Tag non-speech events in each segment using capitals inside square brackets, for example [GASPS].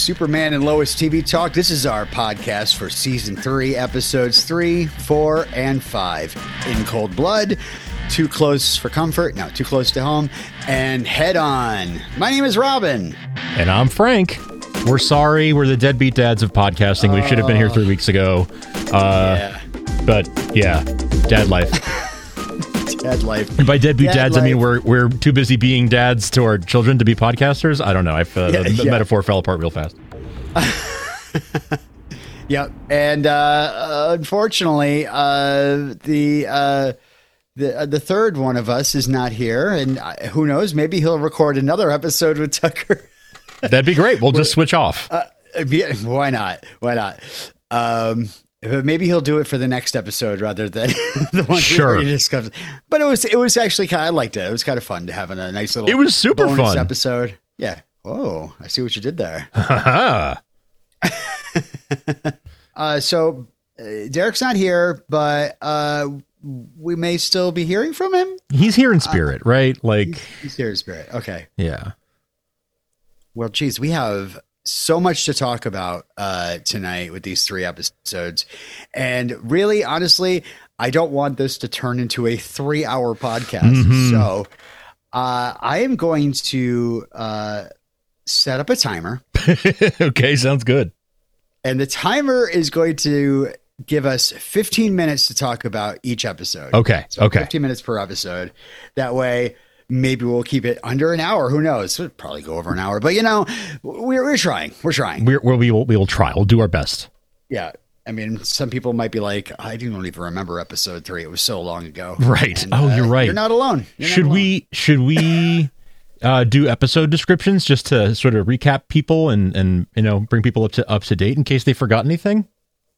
Superman and Lois TV Talk. This is our podcast for season three, episodes three, four, and five. In Cold Blood, Too Close for Comfort, no, Too Close to Home, and Head On. My name is Robin. And I'm Frank. We're sorry. We're the deadbeat dads of podcasting. We should have been here three weeks ago. Uh, yeah. But yeah, dad life. Dad life. And by deadbeat Dad dads, I mean we're we're too busy being dads to our children to be podcasters. I don't know. I feel Yeah, the yeah. metaphor fell apart real fast. [LAUGHS] Yep. And uh, uh, unfortunately, uh, the uh, the uh, the third one of us is not here, and uh, who knows? Maybe he'll record another episode with Tucker. That'd be great. We'll just [LAUGHS] switch off. Uh, yeah, why not? Why not? Um, but maybe he'll do it for the next episode rather than [LAUGHS] the one Sure. we discussed. But it was it was actually kind. I liked it. It was kind of fun to have a nice little. It was super fun. episode. Yeah. Oh, I see what you did there. [LAUGHS] [LAUGHS] Uh, so uh, Derek's not here, but uh, we may still be hearing from him. He's here in spirit, right? Like, He's here in spirit. Okay. yeah. Well, geez, we have so much to talk about uh, tonight with these three episodes. And really, honestly, I don't want this to turn into a three hour podcast. Mhm. So uh, I am going to uh, set up a timer, [LAUGHS] okay, sounds good. and the timer is going to give us 15 minutes to talk about each episode. Okay, So okay. 15 minutes per episode. That way, maybe we'll keep it under an hour. Who knows? We'll probably go over an hour. But, you know, we're, we're trying. We're trying. We're, we're, we will we will try. We'll do our best. Yeah. I mean, some people might be like, I don't even remember episode three. It was so long ago. Right. Oh, you're right. You're not alone. You're not should alone. we should we [LAUGHS] uh, do episode descriptions just to sort of recap people and and you know bring people up to up to date in case they forgot anything?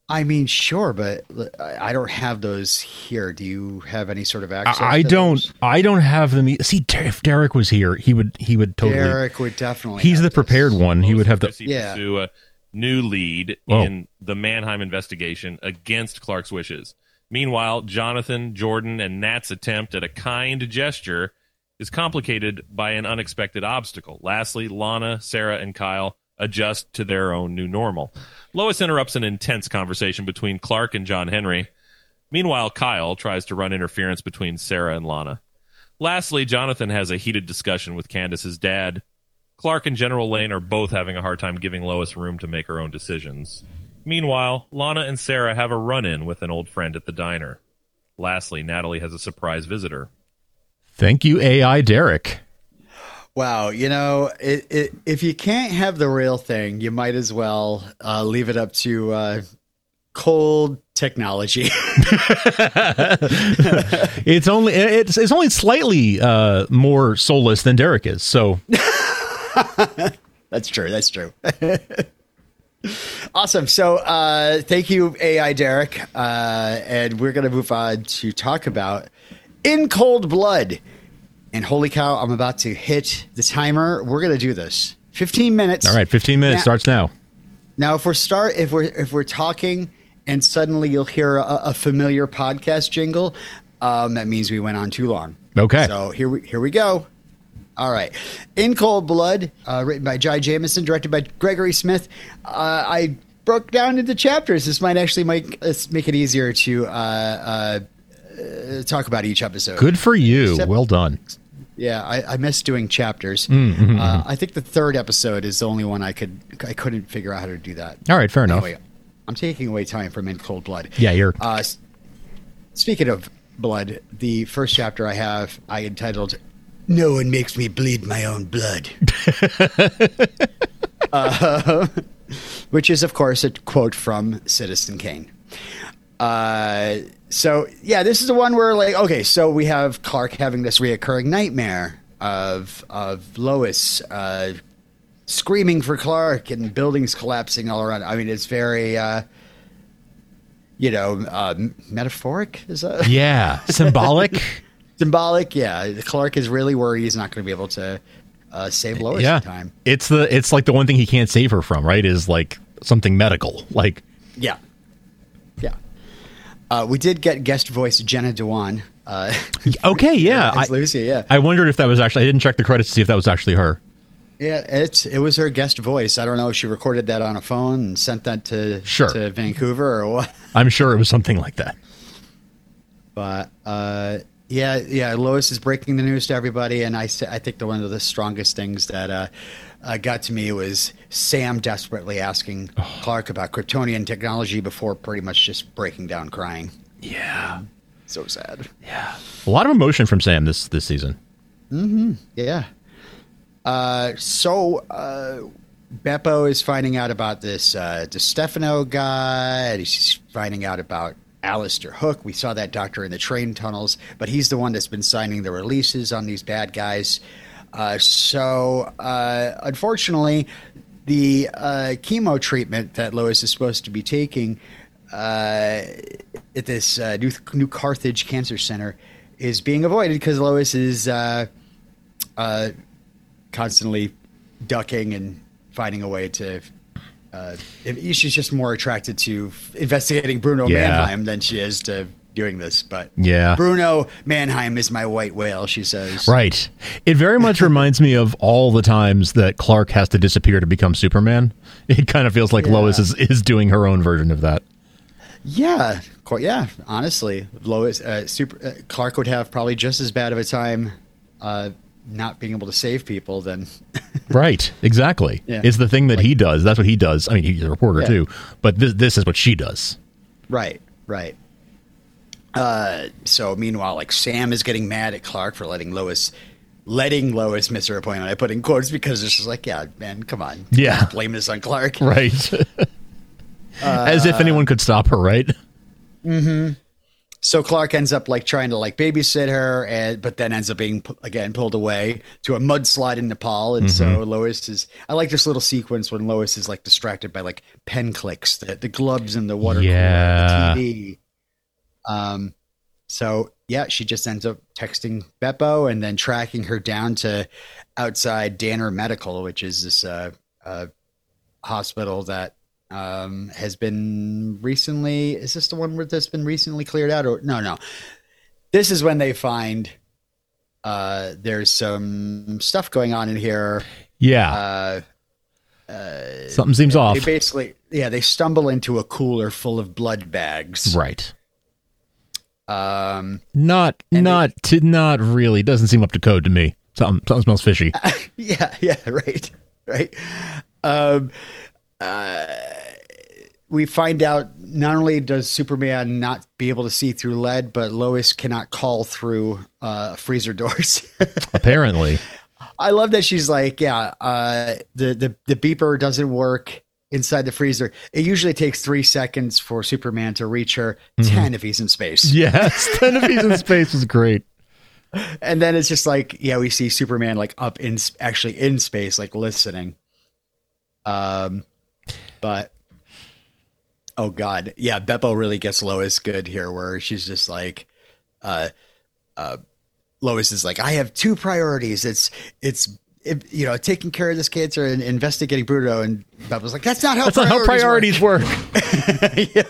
I mean, sure, but I I don't have those here. Do you have any sort of access? I, I don't those? I don't have them. See, if Derek was here, he would he would totally. Derek would definitely. he's have the this. prepared one. He would have the. Yeah. pursue a new lead Whoa. in the Mannheim investigation against Clark's wishes. Meanwhile, Jonathan, Jordan, and Nat's attempt at a kind gesture is complicated by an unexpected obstacle. Lastly, Lana, Sarah, and Kyle adjust to their own new normal. Lois interrupts an intense conversation between Clark and John Henry. Meanwhile, Kyle tries to run interference between Sarah and Lana. Lastly, Jonathan has a heated discussion with Candice's dad. Clark and General Lane are both having a hard time giving Lois room to make her own decisions. Meanwhile, Lana and Sarah have a run in with an old friend at the diner. Lastly, Natalie has a surprise visitor. Thank you, AI Derek. Wow, you know, it, it, if you can't have the real thing, you might as well uh, leave it up to uh, cold technology. [LAUGHS] it's only it's it's only slightly uh, more soulless than Derek is. So That's true. That's true. [LAUGHS] awesome. So, uh, thank you, AI Derek. Uh, and we're going to move on to talk about In Cold Blood. And holy cow, I'm about to hit the timer. We're going to do this. 15 minutes. all right, fifteen minutes Now- starts now. Now, if we're start, if we're if we're talking, and suddenly you'll hear a, a familiar podcast jingle, um, that means we went on too long. Okay. So here we here we go. All right, In Cold Blood, uh, written by Jai Jamison, directed by Gregory Smith. Uh, I broke down into chapters. This might actually make us make it easier to uh, uh, uh, talk about each episode. Good for you. Except- well done. Yeah, I, I miss doing chapters. Mm-hmm, uh, I think the third episode is the only one I could I couldn't figure out how to do that. All right, fair enough. I'm taking away time from In Cold Blood. Yeah, you're Uh, speaking of blood, the first chapter I have I entitled "No one makes me bleed my own blood," [LAUGHS] uh, [LAUGHS] which is of course a quote from Citizen Kane. Uh, so yeah, this is the one where like okay, so we have Clark having this reoccurring nightmare of of Lois uh, screaming for Clark and buildings collapsing all around. I mean, it's very. Uh, you know, uh, metaphoric is that [LAUGHS] yeah, symbolic. [LAUGHS] symbolic? Yeah, Clark is really worried he's not going to be able to uh, save Lois yeah, in time. it's the it's like the one thing he can't save her from, right? Is like something medical, like yeah. Uh, we did get guest voice Jenna Dewan. Uh, [LAUGHS] okay, yeah. [LAUGHS] I, Lucy. Yeah, I wondered if that was actually. I didn't check the credits to see if that was actually her. Yeah, it's it was her guest voice. I don't know if she recorded that on a phone and sent that to Sure. to Vancouver or what. [LAUGHS] I'm sure it was something like that. But uh, yeah, yeah, Lois is breaking the news to everybody, and I I think the one of the strongest things that uh, uh, got to me was Sam desperately asking Clark about Kryptonian technology before pretty much just breaking down crying. Yeah. So sad. Yeah. A lot of emotion from Sam this this season. Yeah. Uh, so uh, Beppo is finding out about this uh, DeStefano guy. and He's finding out about Alistair Hook. We saw that doctor in the train tunnels, but he's the one that's been signing the releases on these bad guys. Uh, so, uh, unfortunately, the uh, chemo treatment that Lois is supposed to be taking uh, at this uh, New, New Carthage Cancer Center is being avoided because Lois is uh, uh, constantly ducking and finding a way to. Uh, she's just more attracted to investigating Bruno Yeah. Mannheim than she is to doing this. But Yeah. Bruno Mannheim is my white whale. She says. Right. It very much [LAUGHS] reminds me of all the times that Clark has to disappear to become Superman. [LAUGHS] It kind of feels like Yeah. Lois is, is doing her own version of that. Yeah, quite, yeah. Honestly, Lois, uh, super uh, Clark would have probably just as bad of a time uh, not being able to save people then [LAUGHS] Right. Exactly. Yeah. It's the thing that he does. That's what he does. I mean, he's a reporter Yeah. too, but this, this is what she does. right, right. Uh, so meanwhile, like Sam is getting mad at Clark for letting Lois, letting Lois miss her appointment. I put in quotes because it's just like, yeah, man, come on, Yeah. Blame this on Clark. Right. [LAUGHS] As if anyone could stop her, right? Mhm. So Clark ends up like trying to like babysit her, and but then ends up being again pulled away to a mudslide in Nepal. And so Lois is. I like this little sequence when Lois is like distracted by like pen clicks, the, the gloves and the water Yeah. cooler, the TV. Um. So yeah, she just ends up texting Beppo and then tracking her down to outside Danner Medical, which is this uh, uh hospital that um, has been recently. Is this the one where that's been recently cleared out? Or no, no. This is when they find uh, there's some stuff going on in here. Yeah. Uh, Something seems off. they basically, yeah, they stumble into a cooler full of blood bags. Right. Um, Not not to not really. Doesn't seem up to code to me. Something something smells fishy. [LAUGHS] yeah, yeah, right, right. Um, uh, we find out not only does Superman not be able to see through lead, but Lois cannot call through uh, freezer doors. [LAUGHS] Apparently. I love that she's like, yeah, uh, the, the the beeper doesn't work inside the freezer. It usually takes three seconds for Superman to reach her, ten if he's in space. Yes. [LAUGHS] Ten of these in space was great. And then it's just like, yeah, we see Superman like up in actually in space, like listening. Um, but oh god, yeah, Beppo really gets Lois good here, where she's just like, uh, uh, Lois is like, I have two priorities. It's it's. If, you know, taking care of this cancer and investigating Bruno, and Beppo's like, "That's not how That's not how priorities work. [LAUGHS] [LAUGHS] yeah.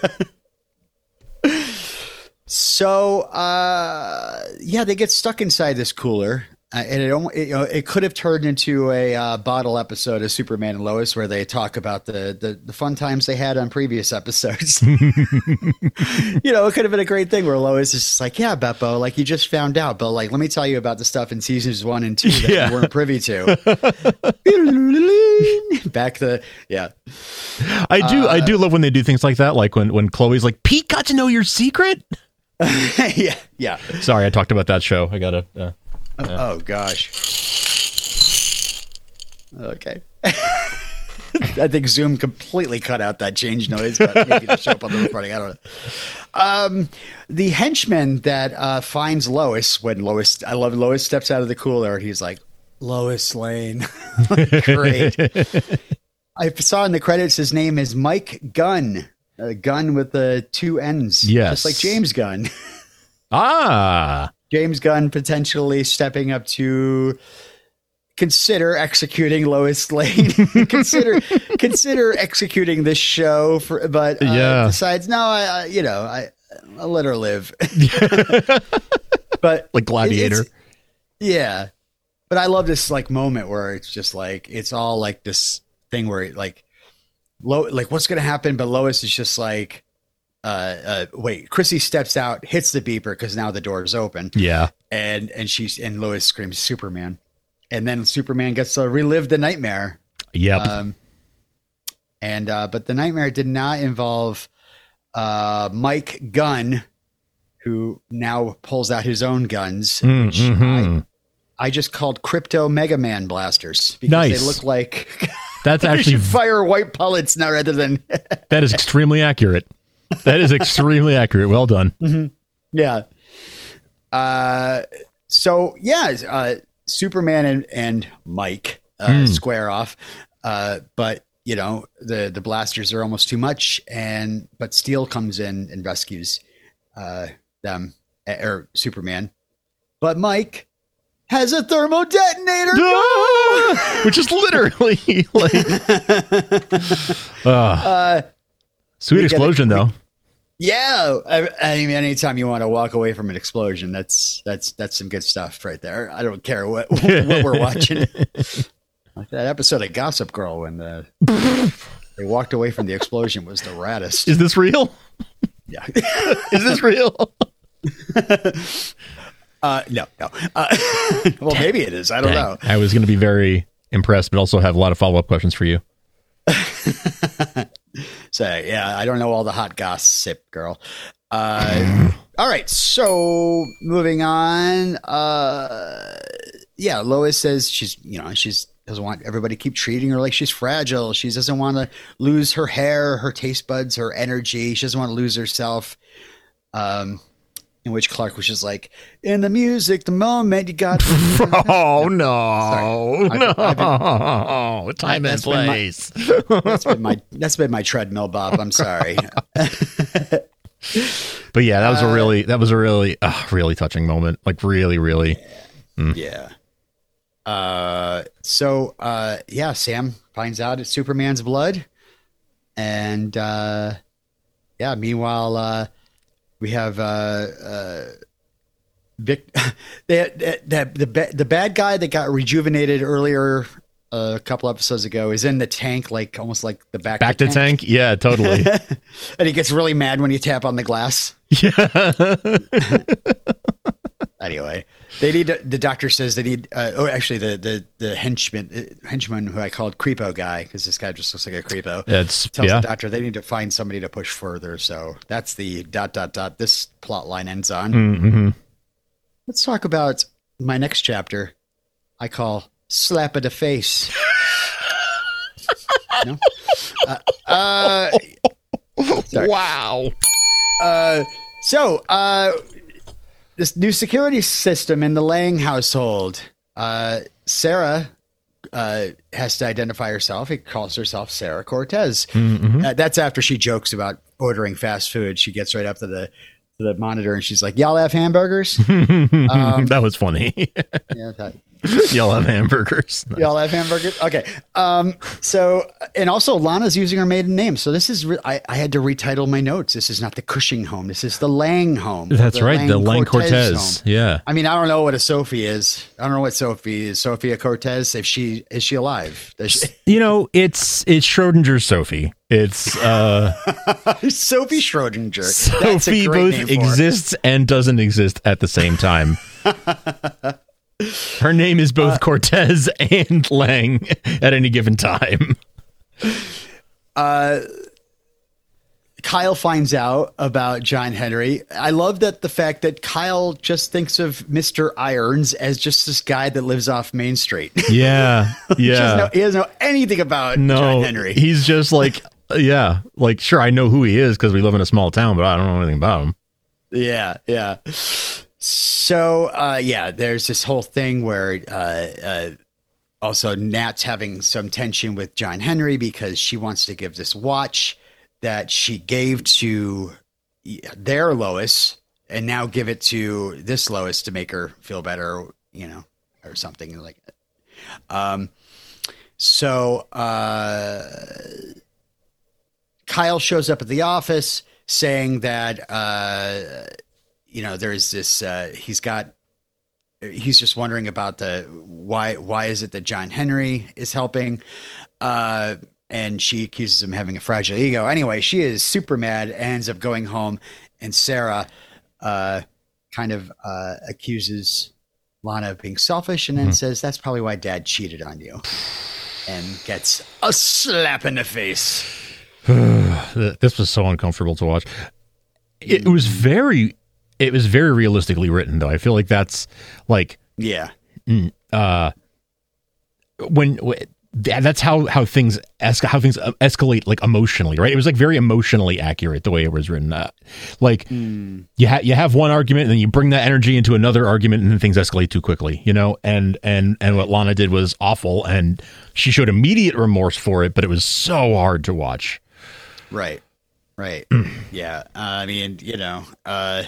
So, uh, yeah, they get stuck inside this cooler, uh, and it, it, you know, it could have turned into a uh, bottle episode of Superman and Lois, where they talk about the, the the fun times they had on previous episodes. [LAUGHS] you know, it could have been a great thing where Lois is just like, "Yeah, Beppo, like you just found out, but like, let me tell you about the stuff in seasons one and two that Yeah. you weren't privy to." [LAUGHS] Back the yeah. I do I Uh, do love when they do things like that, like when when Chloe's like, Pete got to know your secret. [LAUGHS] yeah, yeah. Sorry, I talked about that show. I gotta uh, Oh gosh. Okay. [LAUGHS] I think Zoom completely cut out that change noise, but maybe it'll show up on the recording. I don't know. Um, the henchman that uh, finds Lois when Lois, I love Lois steps out of the cooler and he's like, Lois Lane. [LAUGHS] Great. I saw in the credits his name is Mike Gunn. A gun with the two N's. Yes. Just like James Gunn. Ah. James Gunn potentially stepping up to consider executing Lois Lane. [LAUGHS] consider consider executing this show for, but uh, Yeah. decides no, I, I you know I I'll let her live. [LAUGHS] but Like Gladiator. yeah, but I love this like moment where it's just like it's all like this thing where like Lo- like what's gonna happen? But Lois is just like, uh, uh wait. Chrissy steps out, hits the beeper because now the door is open, Yeah. and and she's and Lois screams Superman, and then Superman gets to relive the nightmare. Yep. Um, and uh, but the nightmare did not involve uh, Mike Gunn, who now pulls out his own guns. Mm, which mhm. I, I just called Crypto Mega Man blasters because Nice. they look like That's [LAUGHS] actually fire white pellets now rather than [LAUGHS] that is extremely accurate. That is extremely accurate. Well done. yeah. Uh, so yeah, uh, Superman and, and Mike uh, Hmm. square off, uh, but you know the the blasters are almost too much, and but Steel comes in and rescues uh, them uh, or Superman, but Mike has a thermal detonator. [LAUGHS] Which is literally like [LAUGHS] Ah, Uh, sweet explosion though. Yeah, I, I mean, anytime you want to walk away from an explosion, that's that's that's some good stuff right there. I don't care what what we're watching. [LAUGHS] like that episode of Gossip Girl when the they walked away from the explosion was the raddest. Is this real? Yeah. [LAUGHS] Is this real? [LAUGHS] Uh, no, no. Uh, well, maybe it is. I don't know. I was going to be very impressed, but also have a lot of follow up questions for you. [LAUGHS] So yeah, I don't know all the hot gossip, girl. Uh, [SIGHS] all right, so moving on. Uh, yeah, Lois says she's you know she's doesn't want everybody to keep treating her like she's fragile. She doesn't want to lose her hair, her taste buds, her energy. She doesn't want to lose herself. Um, in which Clark was just like, in the music, the moment you got. [LAUGHS] Oh no, I've- no! I've [LAUGHS] Time and been my- place. that's been my that's been my treadmill, Bob. I'm sorry. [LAUGHS] But yeah, that was a really that was a really uh, really touching moment. Like really, really. Yeah. Uh, so uh, yeah, Sam finds out it's Superman's blood, and uh, yeah. Meanwhile, uh, we have uh, uh, Vic. [LAUGHS] the the the the bad guy that got rejuvenated earlier. uh, a couple episodes ago is in the tank, like almost like the back Back to tank. Yeah, totally. [LAUGHS] and he gets really mad when you tap on the glass. [LAUGHS] yeah. Anyway, they need to, the doctor says they need. Uh, oh, actually, the the the henchman uh, henchman who I called creepo guy because this guy just looks like a creepo. It's tells yeah. the doctor they need to find somebody to push further. So that's the dot dot dot. This plot line ends on. Mm-hmm. Let's talk about my next chapter. I call slap of the face. [LAUGHS] no. Uh, uh, [LAUGHS] Wow. Uh, so, uh, this new security system in the Lang household, uh, Sarah uh, has to identify herself. It calls herself Sarah Cortez. Mm-hmm. Uh, that's after she jokes about ordering fast food. She gets right up to the to the monitor and she's like, "Y'all have hamburgers? [LAUGHS] Um, that was funny. [LAUGHS] yeah, that, [LAUGHS] Y'all have hamburgers. [LAUGHS] y'all have hamburgers? Okay. Um, so, and also Lana's using her maiden name. So this is re- I, I had to retitle my notes. This is not the Cushing home. This is the Lang home. That's The right. the Lang Cortez Cortez. Yeah. I mean, I don't know what a Sophie is. I don't know what Sophie is. Sophia Cortez. If she is she alive? Does she, You know, it's it's Schrodinger's Sophie. It's uh [LAUGHS] Sophie Schrodinger. Sophie both name for her. exists and doesn't exist at the same time. Her name is Uh, both Cortez and Lang at any given time. Kyle finds out about John Henry. I love that the fact that Kyle just thinks of Mister Irons as just this guy that lives off Main Street. [LAUGHS] Yeah. [LAUGHS] he, doesn't Yeah. know, he doesn't know anything about No, John Henry. he's just like, [LAUGHS] yeah, like sure, I know who he is because we live in a small town, but I don't know anything about him. Yeah, yeah. So, uh, yeah, there's this whole thing where uh, uh, also Nat's having some tension with John Henry because she wants to give this watch that she gave to their Lois and now give it to this Lois to make her feel better, you know, or something like that. Um, so, uh, Kyle shows up at the office saying that uh, you know there's this uh, he's got he's just wondering about the why why is it that John Henry is helping, uh, and she accuses him of having a fragile ego. Anyway, she is super mad, ends up going home, and Sarah, uh, kind of uh, accuses Lana of being selfish, and then Mm-hmm. says that's probably why Dad cheated on you, and gets a slap in the face. [SIGHS] This was so uncomfortable to watch. It was very, it was very realistically written, though. I feel like that's like Yeah, when, when that's how how things how things uh, escalate like emotionally, right? It was like very emotionally accurate the way it was written. Uh, like you ha- you have one argument and then you bring that energy into another argument and then things escalate too quickly, you know. And and and what Lana did was awful, and she showed immediate remorse for it, but it was so hard to watch. Right. Right. [CLEARS THROAT] yeah. Uh, I mean, you know, uh,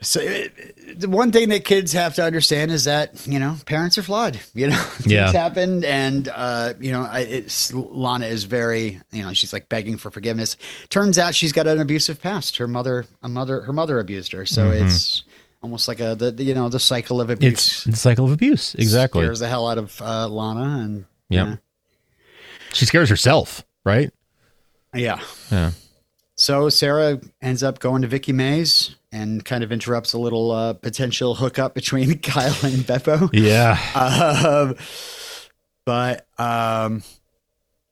so the one thing that kids have to understand is that, you know, parents are flawed, you know, [LAUGHS] things Yeah. happen. And, uh, you know, I, it's Lana is very, you know, she's like begging for forgiveness. Turns out she's got an abusive past. Her mother, a mother, her mother abused her. So it's almost like a, the, the, you know, the cycle of abuse. It's the cycle of abuse, exactly. Scares the hell out of uh, Lana. And, Yep. She scares herself, right? yeah. Yeah. So Sarah ends up going to Vicky Mays and kind of interrupts a little uh, potential hookup between [LAUGHS] Kyle and Beppo. Yeah. Um, but um,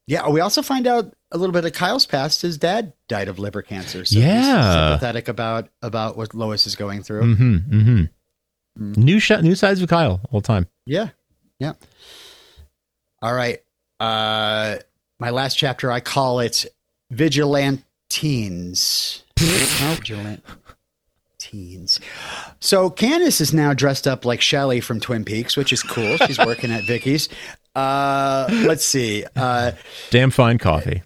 yeah, we also find out a little bit of Kyle's past. His dad died of liver cancer. So Yeah. sympathetic about about what Lois is going through. Mm-hmm. Mm-hmm. New shot, new sides of Kyle all the time. Yeah. Yeah. All right. Uh my last chapter I call it Vigilantines. no, Vigilant teens. So Candice is now dressed up like Shelly from Twin Peaks, which is cool. She's working at Vicky's. Uh let's see. Uh Damn fine coffee.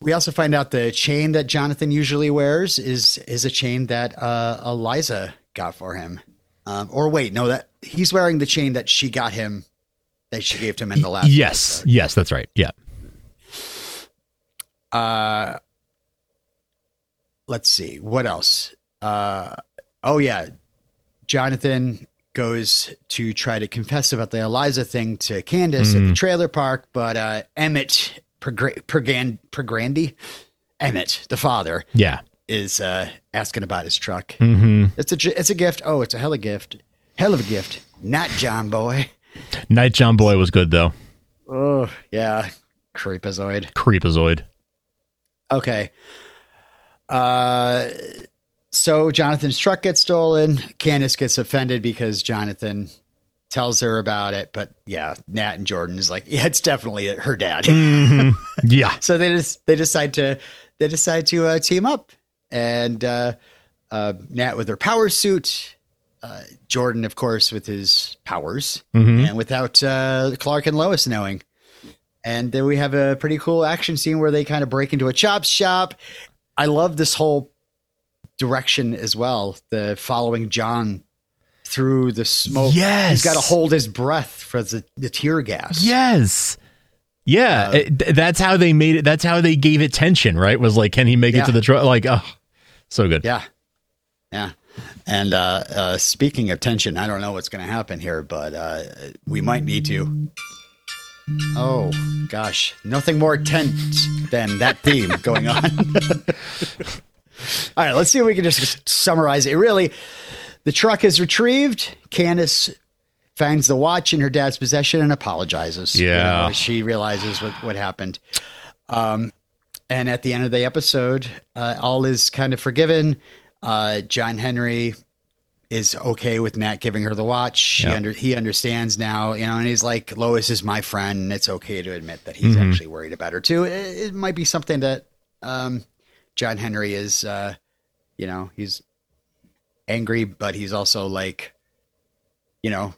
we also find out the chain that Jonathan usually wears is is a chain that uh, Eliza got for him. Um, or wait, no, that he's wearing the chain that she got him, that she gave to him in the last. Yes. Yes, that's right. Yeah. Uh, let's see what else. Uh, oh yeah, Jonathan goes to try to confess about the Eliza thing to Candice at the trailer park, but uh, Emmett Pergan- Pergrandy, Emmett, the father, Yeah. is uh, asking about his truck. Mm-hmm. It's a it's a gift. Oh, it's a hell of a gift. Hell of a gift. Not John Boy. Night John Boy was good though. Oh yeah, creepazoid. Creepazoid. Okay. Uh, so Jonathan's truck gets stolen. Candice gets offended because Jonathan tells her about it. But yeah, Nat and Jordan is like, yeah, it's definitely her dad. Yeah. [LAUGHS] so they just they decide to they decide to uh, team up, and uh, uh, Nat with her power suit, uh, Jordan, of course, with his powers, and without uh, Clark and Lois knowing. And then we have a pretty cool action scene where they kind of break into a chop shop. I love this whole direction as well. The following John through the smoke. Yes. he's got to hold his breath for the, the tear gas. Yes. Yeah, it- that's how they made it. That's how they gave it tension, right? Was like, can he make it to the truck? Like, oh, so good. Yeah. Yeah. And uh, uh, speaking of tension, I don't know what's going to happen here, but uh, we might need to. Oh, gosh. Nothing more tense than that theme [LAUGHS] going on. [LAUGHS] All right, let's see if we can just summarize it. Really, the truck is retrieved. Candice finds the watch in her dad's possession and apologizes. You Yeah. know, she realizes what, what happened. Um, and at the end of the episode, uh, all is kind of forgiven. Uh, John Henry is okay with Nat giving her the watch. She under, he understands now, you know, and he's like, Lois is my friend. And it's okay to admit that he's actually worried about her too. It, it might be something that um, John Henry is, uh, you know, he's angry, but he's also like, you know,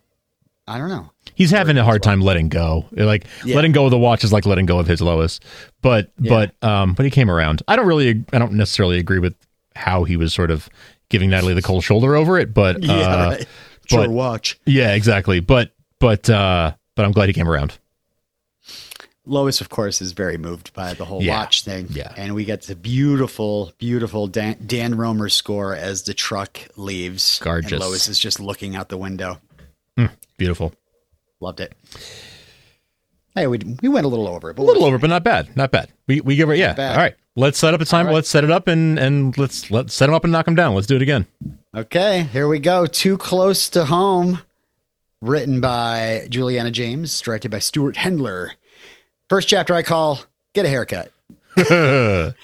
I don't know. He's having a hard time letting go. Like Yeah. letting go of the watch is like letting go of his Lois. But Yeah. but um but he came around. I don't really I don't necessarily agree with how he was sort of giving Natalie the cold shoulder over it, but [LAUGHS] uh, Yeah, right. Sure, but- watch. yeah, exactly. But but uh but I'm glad he came around. Lois, of course, is very moved by the whole Yeah. watch thing. Yeah. And we get the beautiful, beautiful Dan, Dan Romer score as the truck leaves. Gorgeous. And Lois is just looking out the window. Beautiful. Loved it. Hey, we we went a little over, but A little over, but not bad. Not bad. We we give it. Yeah. All right. Let's set up a time. Right. Let's set it up and and let's let's set them up and knock them down. Let's do it again. Okay, here we go. Too close to home. Written by Juliana James, directed by Stewart Hendler. First chapter I call "Get a Haircut." Nice.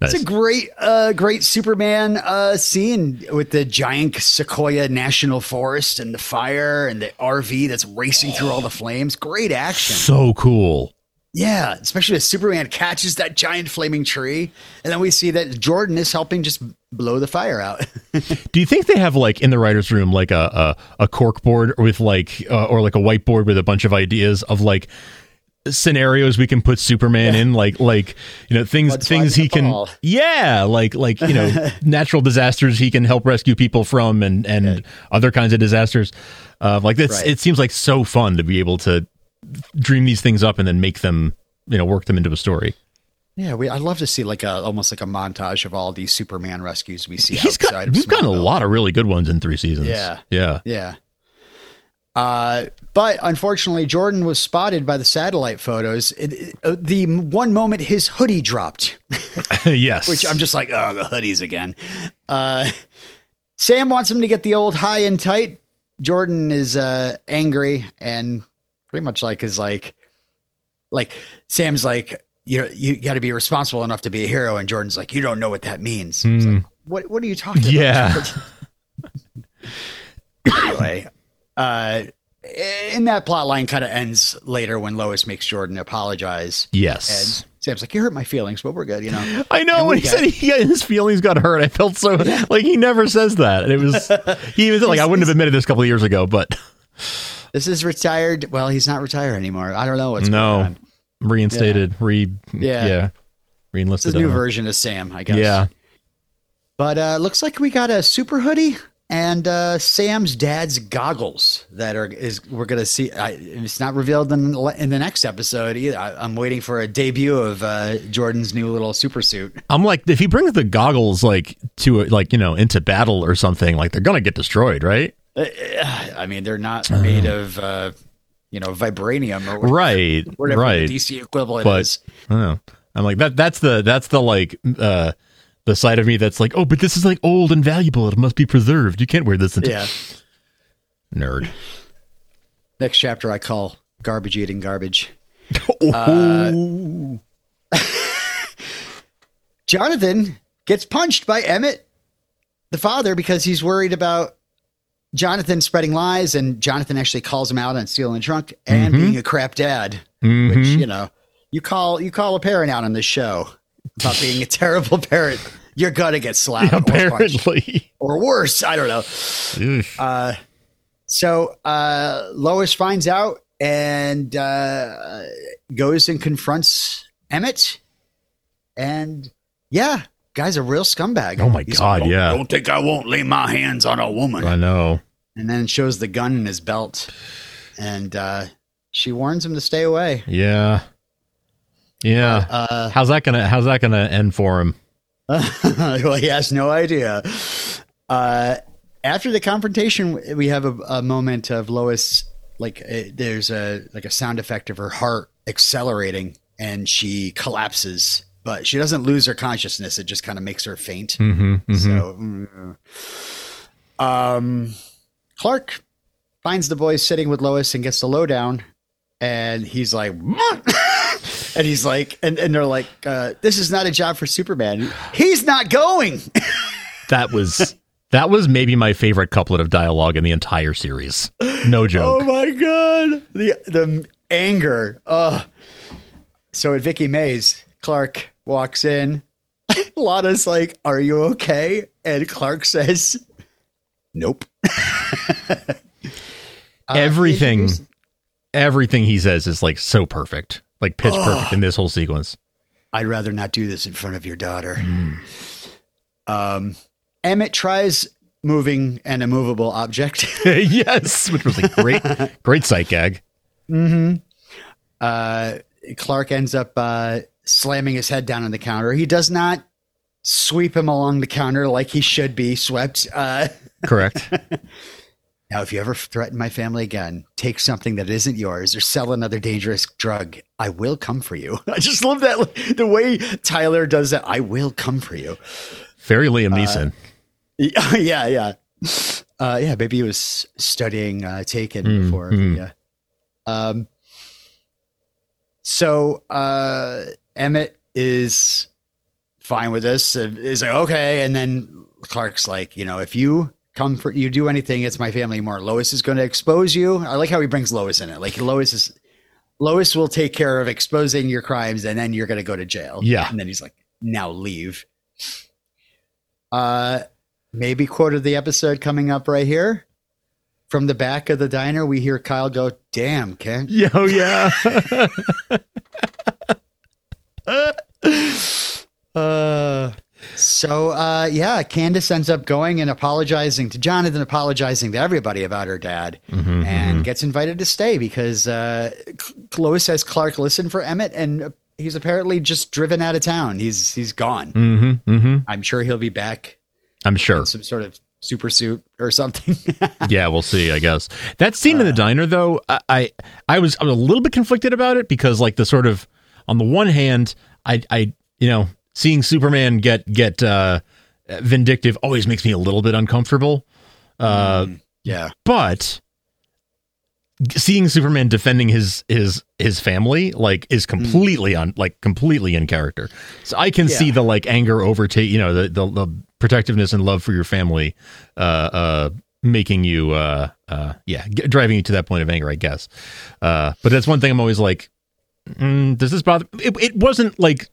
It's a great, uh, great Superman uh, scene with the giant Sequoia National Forest and the fire and the RV that's racing through all the flames. Great action. So cool. Yeah, especially as Superman catches that giant flaming tree, and then we see that Jordan is helping just blow the fire out. [LAUGHS] Do you think they have like in the writers' room like a a, a cork board with like uh, or like a whiteboard with a bunch of ideas of like scenarios we can put Superman in, like like you know things Mudslide things he can ball. yeah like like you know [LAUGHS] natural disasters he can help rescue people from and and other kinds of disasters. Uh, like this, Right. it seems like so fun to be able to dream these things up and then make them you know work them into a story. yeah, we. I'd love to see like a almost like a montage of all these Superman rescues we see. He's outside got we've gotten a lot of really good ones in three seasons. Yeah. yeah. Yeah. Uh, but unfortunately, Jordan was spotted by the satellite photos. It, it- uh, the one moment his hoodie dropped, [LAUGHS] [LAUGHS] yes. which I'm just like, oh, the hoodies again. Uh, Sam wants him to get the old high and tight. Jordan is uh, angry and pretty much like is like, like Sam's like, you you got to be responsible enough to be a hero, and Jordan's like, you don't know what that means. He's like, what What are you talking about? Yeah. [LAUGHS] Anyway, uh, and that plot line kind of ends later when Lois makes Jordan apologize. yes. And Sam's like, "You hurt my feelings, but we're good," you know. [LAUGHS] I know And when he said he got, his feelings got hurt. I felt so [LAUGHS] like he never says that. And it was he was like I wouldn't have admitted this a couple of years ago, but [LAUGHS] This is retired. Well, he's not retired anymore. I don't know what's no, going on. reinstated, re Yeah. yeah, It's reenlisted. a new I don't know. version of Sam, I guess. Yeah, But uh, looks like we got a super hoodie and uh, Sam's dad's goggles that are is we're gonna see. I, it's not revealed in in the next episode either. I, I'm waiting for a debut of uh, Jordan's new little super suit. I'm like if he brings the goggles like to like you know into battle or something, like they're gonna get destroyed, right? I mean, they're not made of uh, you know vibranium or whatever, Right, whatever right. the DC equivalent but is. I don't know. I'm like that. That's the that's the like uh the side of me that's like, oh, but this is like old and valuable. It must be preserved. You can't wear this. Into- Yeah. nerd. Next chapter I call garbage eating garbage. [LAUGHS] Oh. Uh, [LAUGHS] Jonathan gets punched by Emmett, the father, because he's worried about Jonathan spreading lies, and Jonathan actually calls him out on stealing the trunk and mm-hmm. being a crap dad. Which mm-hmm. you know, you call you call a parent out on this show about being a terrible parent, you're gonna get slapped or. Apparently. or worse. I don't know. Ugh. So uh, Lois finds out and uh, goes and confronts Emmett, and yeah, guy's a real scumbag. Oh my He's God, like, yeah. Don't think I won't lay my hands on a woman. I know. And then shows the gun in his belt, and uh, she warns him to stay away. Yeah. Yeah. Uh, how's that gonna How's that gonna end for him? [LAUGHS] well, he has no idea. Uh, after the confrontation, we have a, a moment of Lois, like uh, there's a like a sound effect of her heart accelerating, and she collapses, but she doesn't lose her consciousness. It just kind of makes her faint. Mm-hmm, So, mm. um, Clark finds the boys sitting with Lois and gets the lowdown, and he's like, [LAUGHS] and he's like, and, and they're like, uh, this is not a job for Superman. He's not going. [LAUGHS] That was that was maybe my favorite couplet of dialogue in the entire series. No joke. oh my god, the the anger. Uh so at Vicky Mays, Clark walks in. [LAUGHS] Lana's like, "Are you okay?" And Clark says, "Nope." [LAUGHS] Uh, everything, introduce- everything he says is like so perfect, like pitch perfect in this whole sequence. I'd rather not do this in front of your daughter. Um, Emmett tries moving an immovable object. [LAUGHS] yes, which was a great, [LAUGHS] great sight gag. mhm uh, Clark ends up uh, slamming his head down on the counter. He does not sweep him along the counter like he should be swept. Uh, Correct. [LAUGHS] Now, if you ever threaten my family again, take something that isn't yours or sell another dangerous drug, I will come for you. [LAUGHS] I just love that the way Tyler does that. I will come for you. Very Liam Neeson. Yeah, [LAUGHS] yeah, yeah. Uh, yeah, maybe he was studying uh, Taken Mm, before. mm. Yeah. Um. So uh, Emmett is fine with this. uh, Is like okay, and then Clark's like, you know, if you come for you do anything, it's my family more. Lois is going to expose you. I like how he brings Lois in it. Like Lois is. Lois will take care of exposing your crimes, and then you're going to go to jail. Yeah. and then he's like, "Now leave." Uh, maybe quote of the episode coming up right here. From the back of the diner, we hear Kyle go, "Damn, Kent." Yeah, oh [LAUGHS] yeah. Uh, so uh, yeah, Candice ends up going and apologizing to Jonathan, apologizing to everybody about her dad, Mm-hmm, and gets invited to stay because uh, Lois says Clark listened for Emmett, and he's apparently just driven out of town. He's he's gone. mm-hmm, mm-hmm. I'm sure he'll be back I'm sure. some sort of super suit or something. [LAUGHS] yeah, we'll see. I guess that scene Uh. in the diner, though, I, I I was I was a little bit conflicted about it because, like, the sort of on the one hand, I I you know seeing Superman get get uh, vindictive always makes me a little bit uncomfortable, uh, yeah, but seeing Superman defending his his his family like is completely on like completely in character. So I can see the like anger overtake, you know, the, the the protectiveness and love for your family uh uh making you uh uh yeah, g- driving you to that point of anger, I guess. Uh but that's one thing I'm always like mm, does this bother it, it wasn't like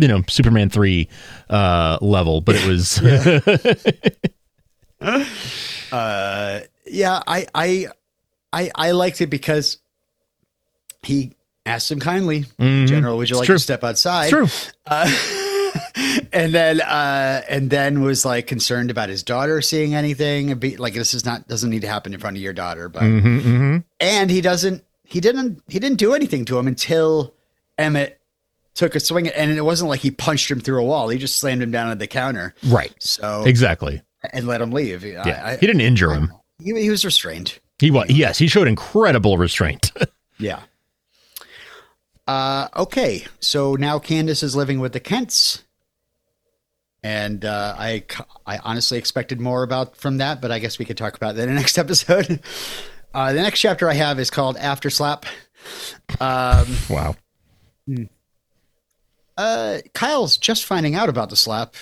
you know, Superman 3 uh level, but it was [LAUGHS] [LAUGHS] uh, yeah. I I I I liked it because he asked him kindly, Mhm. General, would you It's like true. to step outside? It's true. Uh, [LAUGHS] and then uh and then was like concerned about his daughter seeing anything be like this is not doesn't need to happen in front of your daughter but Mhm, mhm. and he doesn't he didn't he didn't do anything to him until emmett took a swing and it wasn't like he punched him through a wall he just slammed him down at the counter Right. so Exactly. and let him leave Yeah. I, I, he didn't injure him. he, he was restrained He was yes, he showed incredible restraint. [LAUGHS] Yeah. Uh, okay, so now Candice is living with the Kents, and uh, I I honestly expected more about from that, but I guess we could talk about that in the [LAUGHS] next episode. Uh, the next chapter I have is called After Slap. Um, wow. Uh, Kyle's just finding out about the slap,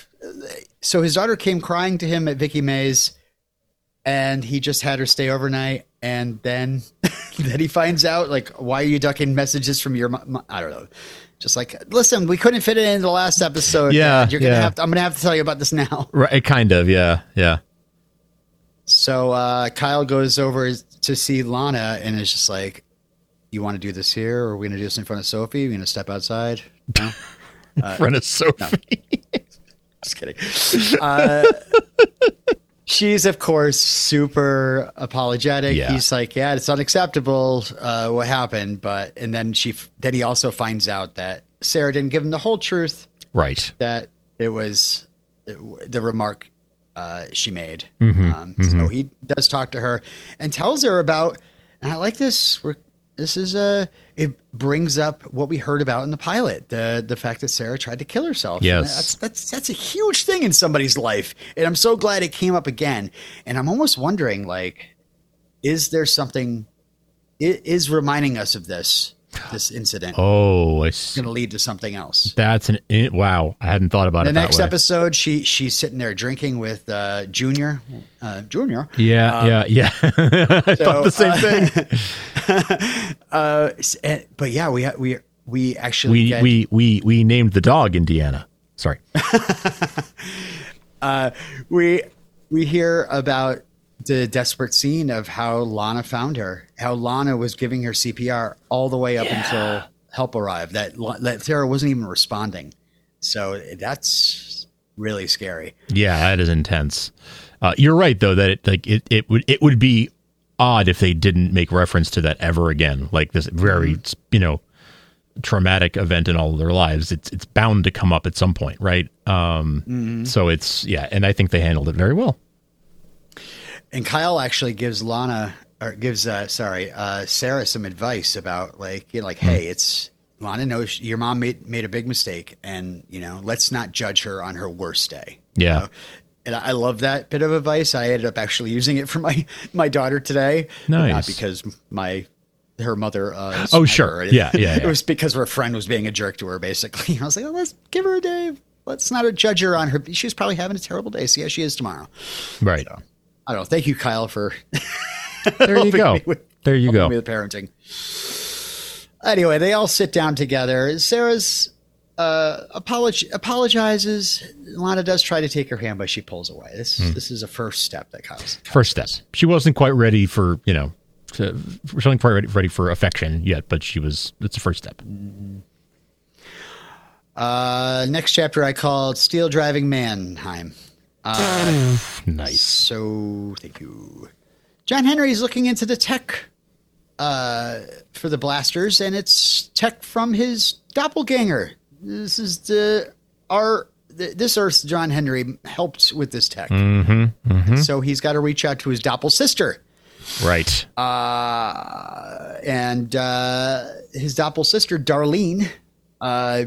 so his daughter came crying to him at Vicky Mays, and he just had her stay overnight, and then [LAUGHS] then he finds out like why are you ducking messages from your mom? I don't know. Just like, listen, we couldn't fit it in the last episode. Yeah, you're gonna yeah. have to, I'm gonna have to tell you about this now. [LAUGHS] Right kind of, yeah. Yeah. So uh, Kyle goes over to see Lana and is just like, "You want to do this here, or are we gonna do this in front of Sophie? Are we gonna step outside?" No, [LAUGHS] Friend of Sophie. [LAUGHS] just kidding. Uh, she's of course super apologetic. Yeah. He's like, "Yeah, it's unacceptable. Uh, what happened?" But and then she then he also finds out that Sarah didn't give him the whole truth. Right. That it was the remark uh, she made. Mm-hmm. Um, So he does talk to her and tells her about. And I like this. We're, this is a. It brings up what we heard about in the pilot the the fact that Sarah tried to kill herself. Yes. That's that's that's a huge thing in somebody's life, and I'm so glad it came up again. And I'm almost wondering, like, is there something? i- Is reminding us of this this incident Oh, I. It's going to lead to something else? That's an it, wow. I hadn't thought about the it next that way. episode, she she's sitting there drinking with uh, Junior. Uh, Junior. Yeah, yeah, yeah. [LAUGHS] I thought the same thing. [LAUGHS] Uh, s- eh, but yeah, we we we actually We get, we we we named the dog Indiana. Sorry. [LAUGHS] we we hear about the desperate scene of how Lana found her, how Lana was giving her CPR all the way up until help arrived. That that Sarah wasn't even responding. So that's really scary. Yeah, that is intense. Uh, you're right though that it, like it, it would it would be odd if they didn't make reference to that ever again. Like this very Mm-hmm. you know traumatic event in all of their lives. It's it's bound to come up at some point, right? Um, Mm-hmm. So it's yeah, and I think they handled it very well. And Kyle actually gives Lana or gives uh, sorry uh, Sarah some advice about like you know, like hey, it's Lana knows your mom made made a big mistake, and you know let's not judge her on her worst day. you Yeah. know? And I love that bit of advice. I ended up actually using it for my my daughter today. Nice. Not because my her mother. Uh, Oh, sure. Yeah, yeah, [LAUGHS] It yeah. was because her friend was being a jerk to her. Basically, [LAUGHS] I was like, oh, let's give her a day. Let's not judge her on her. She was probably having a terrible day. See how she is tomorrow. Right. I don't know. Thank you, Kyle, for [LAUGHS] There you go. with- There you go. with parenting. Anyway, they all sit down together. Sarah's uh, apolog- apologizes. Lana does try to take her hand, but she pulls away. This Hmm. this is a first step that Kyle's. First step. She wasn't quite ready for, you know, to, she wasn't quite ready, ready for affection yet, but she was, it's a first step. Uh, next chapter I called "Steel Driving Mannheim." [SIGHS] Nice. So thank you. John Henry is looking into the tech uh, for the blasters, and it's tech from his doppelganger. This is the our th- this Earth's John Henry helped with this tech, so he's got to reach out to his doppel sister, Right. uh, and uh, his doppel sister Darlene. Uh,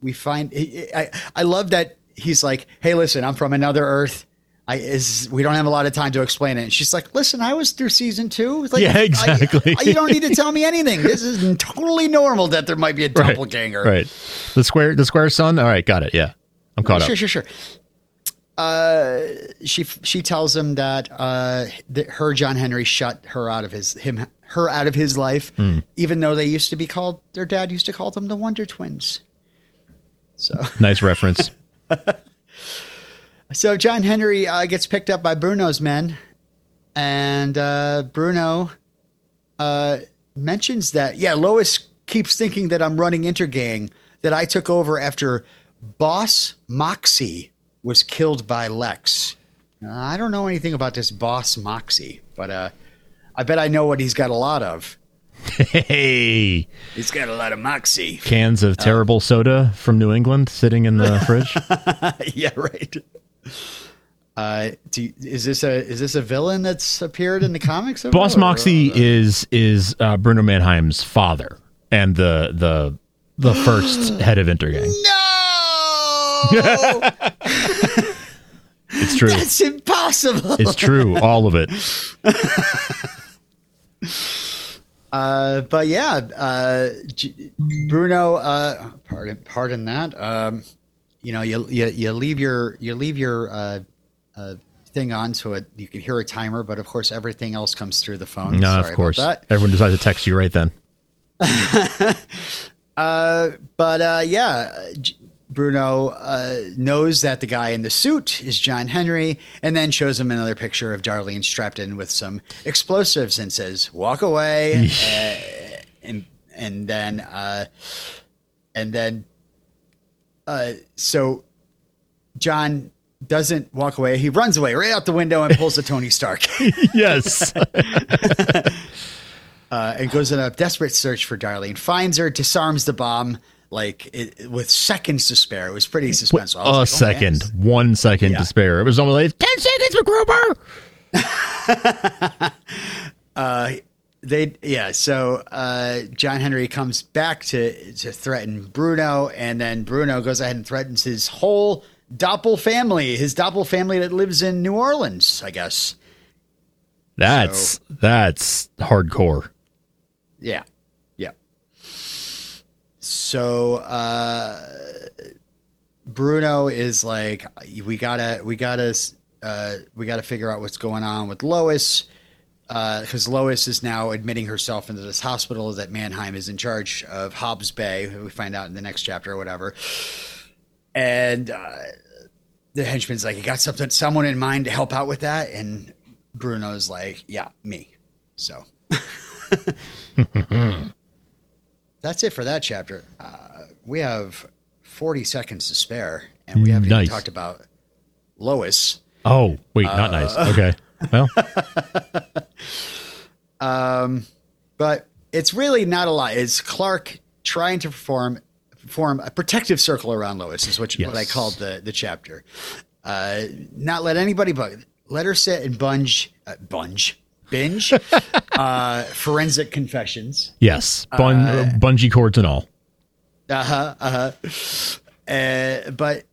we find I I love that he's like, hey, listen, I'm from another Earth. I is we don't have a lot of time to explain it. And she's like, listen, I was through season two. It's like, Yeah, exactly. I- you don't need to tell me anything. This is [LAUGHS] totally normal that there might be a [LAUGHS] right. doppelganger. Right. The square, the square sun. All right. Got it. Yeah. I'm caught Sure, up. sure, sure. Uh, she she tells him that uh, that her John Henry shut her out of his him her out of his life, Hmm. even though they used to be called their dad used to call them the Wonder Twins. So Nice reference. [LAUGHS] [LAUGHS] so John Henry uh, gets picked up by Bruno's men, and uh, Bruno uh, mentions that yeah, Lois keeps thinking that I'm running Intergang, that I took over after Boss Moxie was killed by Lex. I don't know anything about this Boss Moxie, but uh, I bet I know what he's got a lot of. Hey, He's got a lot of Moxie. cans of terrible soda from New England sitting in the [LAUGHS] fridge. yeah, right. Uh, do you- is this a is this a villain that's appeared in the comics? Boss or- Moxie is is uh, Bruno Mannheim's father and the the the first [GASPS] head of Intergang. No, [LAUGHS] It's true. that's impossible. It's true. All of it. [LAUGHS] Uh, but yeah, uh, J- Bruno. Uh, pardon, pardon that. Um, you know, you, you you leave your you leave your uh, uh, thing on so it you can hear a timer, but of course everything else comes through the phone. No, Sorry of course. that. Everyone decides to text you right then. [LAUGHS] Uh, but uh, yeah, J- Bruno uh, knows that the guy in the suit is John Henry, and then shows him another picture of Darlene strapped in with some explosives and says, "Walk away." [LAUGHS] uh, and and then uh, and then uh, so John doesn't walk away; he runs away right out the window and pulls a Tony Stark. [LAUGHS] Yes. [LAUGHS] uh, and goes on a desperate search for Darlene. Finds her, disarms the bomb like it, with seconds to spare. It was pretty suspenseful. I a was like, oh, second. One second Yeah. to spare. It was only like 10 seconds, MacGruber. [LAUGHS] Uh, they yeah. So uh, John Henry comes back to to threaten Bruno, and then Bruno goes ahead and threatens his whole Doppel family, his Doppel family that lives in New Orleans, I guess. That's that's hardcore. Yeah. So uh Bruno is like we gotta we gotta uh we gotta figure out what's going on with Lois. because Lois is now admitting herself into this hospital that Mannheim is in charge of Hobbs Bay. We find out in the next chapter or whatever. And uh, the henchman's like, "You got something, someone in mind to help out with that?" And Bruno's like, "Yeah, me." So [LAUGHS] that's it for that chapter. Uh, we have forty seconds to spare, and we haven't Nice. even talked about Lois. Oh, wait, not nice. Uh, Okay. Well, [LAUGHS] Um, but it's really not a lot. It's Clark trying to perform form a protective circle around Lois is what, what I Yes. called the the chapter. Uh, not let anybody but let her sit and bunge, uh, bunge, binge, [LAUGHS] uh, forensic confessions. Yes, bun, uh, bungee cords and all. Uh huh. Uh huh. Uh, but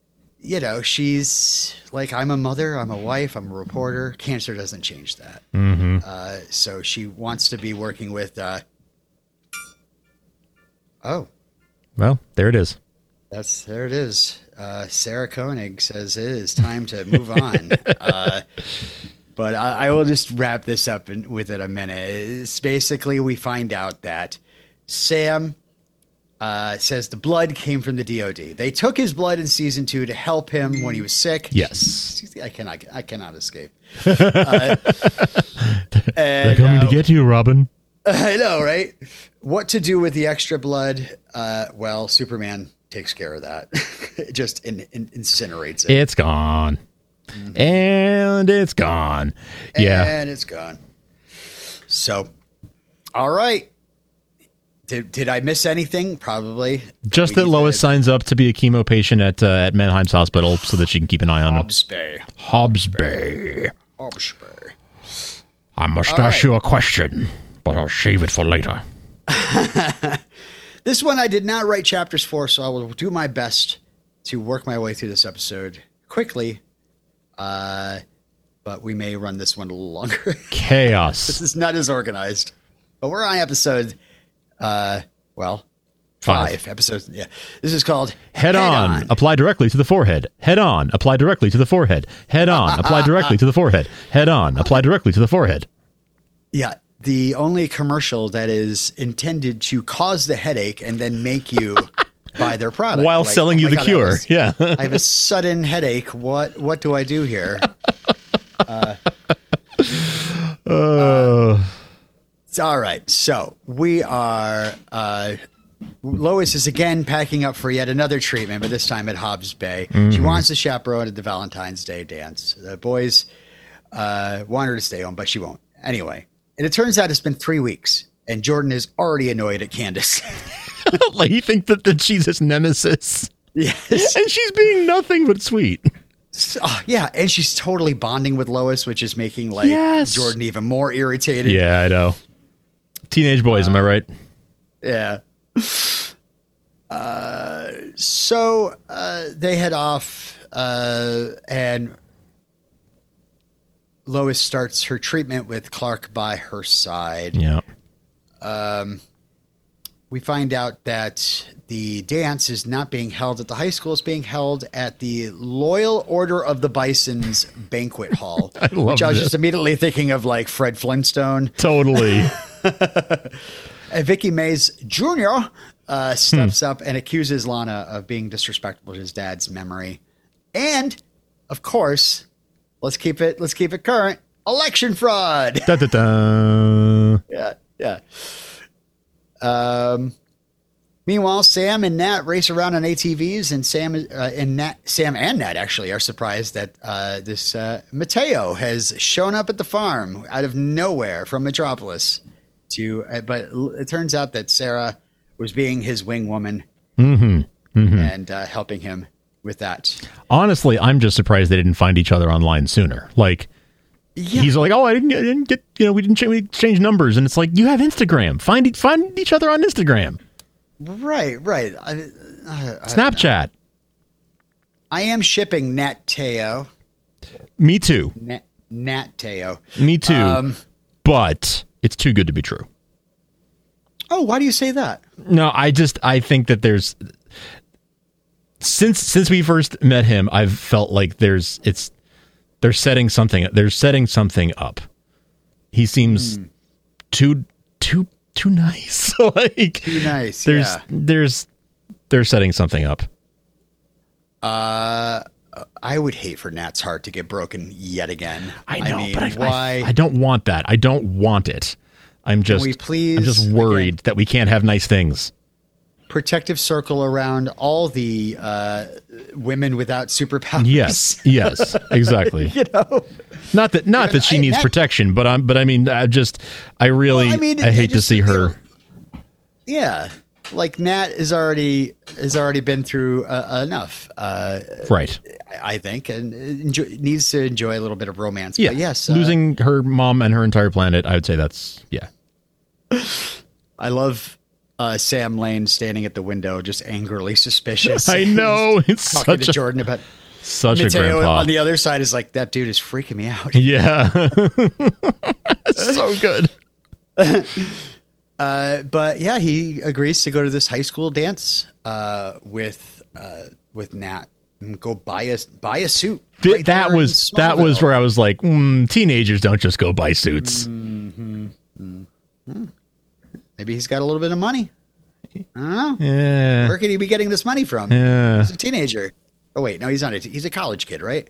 you know, she's like, I'm a mother, I'm a wife, I'm a reporter. Cancer doesn't change that. Mm-hmm. Uh, so she wants to be working with. Uh, oh, well, there it is. That's there it is. Uh, Sarah Koenig says it is time to move on. [LAUGHS] but I, I, will just wrap this up in, within a minute. It's basically, we find out that Sam uh, says the blood came from the DoD. They took his blood in season two to help him when he was sick. Yes, I cannot. I cannot escape. [LAUGHS] Uh, They're coming to uh, get you, Robin. [LAUGHS] I know, right? What to do with the extra blood? Uh, well, Superman takes care of that. [LAUGHS] it just in, in, incinerates it. It's gone, mm-hmm. and it's gone. Yeah, and it's gone. So, all right. Did, did I miss anything? Probably. Just that Lois signs up to be a chemo patient at uh, at Mannheim's hospital so that she can keep an eye on Hobbs him. Bay. Hobbs Bay. Hobbs Bay. I must All ask right. you a question, but I'll save it for later. [LAUGHS] this one I did not write chapters for, so I will do my best to work my way through this episode quickly. Uh, but we may run this one a little longer. [LAUGHS] Chaos. this is not as organized. But we're on episode uh, well, five, five episodes. Yeah, this is called Head, Head on. on. Apply directly to the forehead. Head on. Apply directly to the forehead. Head on. apply [LAUGHS] directly to the forehead. Head on. Apply directly to the forehead. Yeah, the only commercial that is intended to cause the headache and then make you buy their product while like, selling oh you the God, cure. Was, [LAUGHS] yeah, I have a sudden headache. What what do I do here? Uh, [LAUGHS] uh, all right. So we are. Uh, Lois is again packing up for yet another treatment, but this time at Hobbs Bay. Mm-hmm. She wants to chaperone at the Valentine's Day dance. The boys uh, want her to stay home, but she won't. Anyway, and it turns out it's been three weeks, and Jordan is already annoyed at Candice. [LAUGHS] [LAUGHS] like he thinks that, that she's his nemesis. Yes, and she's being nothing but sweet. Oh, yeah, and she's totally bonding with Lois, which is making like yes. Jordan even more irritated. Yeah, I know. Teenage boys, uh, am I right? Yeah. Uh, so uh, they head off, uh, and Lois starts her treatment with Clark by her side. Yeah. Um, we find out that the dance is not being held at the high school; it's being held at the Loyal Order of the Bison's banquet [LAUGHS] hall. I which I was just immediately thinking of like Fred Flintstone. Totally. And [LAUGHS] Vicky Mays Jr. Uh, steps hmm. up and accuses Lana of being disrespectful to his dad's memory, and of course, let's keep it let's keep it current. Election fraud. Da, da, da. yeah, yeah. Um, meanwhile, Sam and Nat race around on ATVs, and Sam uh, and Nat, Sam and Nat actually are surprised that uh, this uh, Mateo has shown up at the farm out of nowhere from Metropolis. To, uh, but it turns out that Sarah was being his wing woman mm-hmm. Mm-hmm. and uh, helping him with that. Honestly, I'm just surprised they didn't find each other online sooner. Like yeah. He's like, oh, I didn't, I didn't get, you know, we didn't change, we numbers, and it's like you have Instagram. Find find each other on Instagram. Right, right. I, I, Snapchat. I am shipping Nat Teo. Me too. Nat, Nat Teo. Me too. Um, but it's too good to be true. Oh, why do you say that? No, I just I think that there's since since we first met him, I've felt like there's it's they're setting something. They're setting something up. He seems mm. too too too nice. [LAUGHS] like too nice. There's yeah. there's they're setting something up. Uh, I would hate for Nat's heart to get broken yet again. I know, I mean, but I, why? I, I, don't want that. I don't want it. I'm just, we please, I'm just worried again, that we can't have nice things protective circle around all the uh, women without superpowers. Yes, [LAUGHS] yes, exactly. you know, not that not that she I, needs that, protection, but I'm but I mean, I just I really well, I, mean, I hate just, to see her. Yeah, like Nat is already has already been through uh, enough. Uh, Right. I think, and enjoy, needs to enjoy a little bit of romance. Yeah. But yes, uh, Losing her mom and her entire planet, I would say that's yeah. I love uh, Sam Lane standing at the window, just angrily suspicious. [LAUGHS] I know [LAUGHS] it's talking such to a Jordan about such a Mateo grandpa. on the other side is like that dude is freaking me out. yeah. [LAUGHS] so good. Uh, but yeah, he agrees to go to this high school dance uh, with uh, with Nat and go buy a buy a suit. Th- right that was that was where I was like, mm, teenagers don't just go buy suits. Maybe he's got a little bit of money. I don't know. Yeah. Where could he be getting this money from? Yeah. He's a teenager. Oh wait, no, he's not. A t- he's a college kid, right?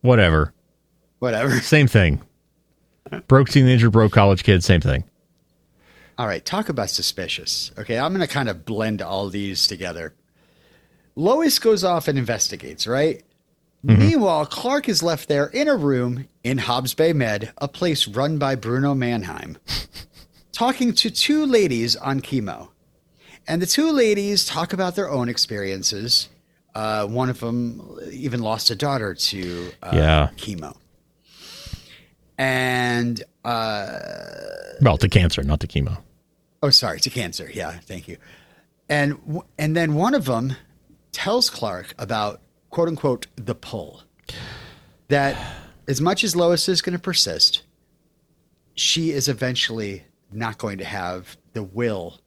Whatever. Whatever. [LAUGHS] Same thing. Broke teenager, broke college kid, same thing. All right, talk about suspicious. Okay, I'm going to kind of blend all these together. Lois goes off and investigates, right? Mm-hmm. Meanwhile, Clark is left there in a room in Hobbs Bay Med, a place run by Bruno Mannheim, [LAUGHS] talking to two ladies on chemo. And the two ladies talk about their own experiences. Uh, one of them even lost a daughter to uh, Yeah. chemo. And Well, to cancer, not to chemo. Oh, sorry, to cancer. Yeah, thank you. And and then one of them tells Clark about quote unquote the pull. That as much as Lois is going to persist, she is eventually not going to have the will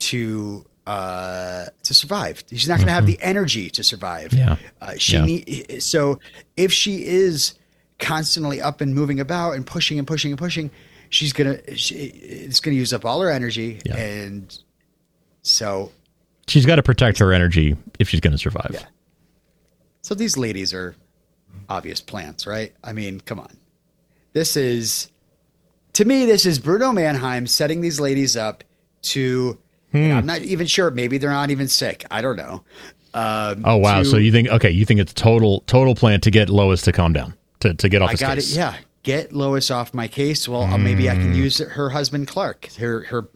to uh, to survive. She's not going to have the energy to survive. Yeah. Uh, she Yeah. need, so if she is constantly up and moving about and pushing and pushing and pushing, she's gonna she, it's gonna use up all her energy, Yeah. and so She's got to protect her energy if she's going to survive. Yeah. so these ladies are obvious plants, right? I mean, come on, this is to me this is Bruno Mannheim setting these ladies up to. Hmm. I'm not even sure. Maybe they're not even sick. I don't know. Um, Oh wow! to- So you think okay? You think it's total total plan to get Lois to calm down to to get off I got case? it. Yeah, get Lois off my case. Well, uh, maybe I Hmm. can use her husband Clark, her her,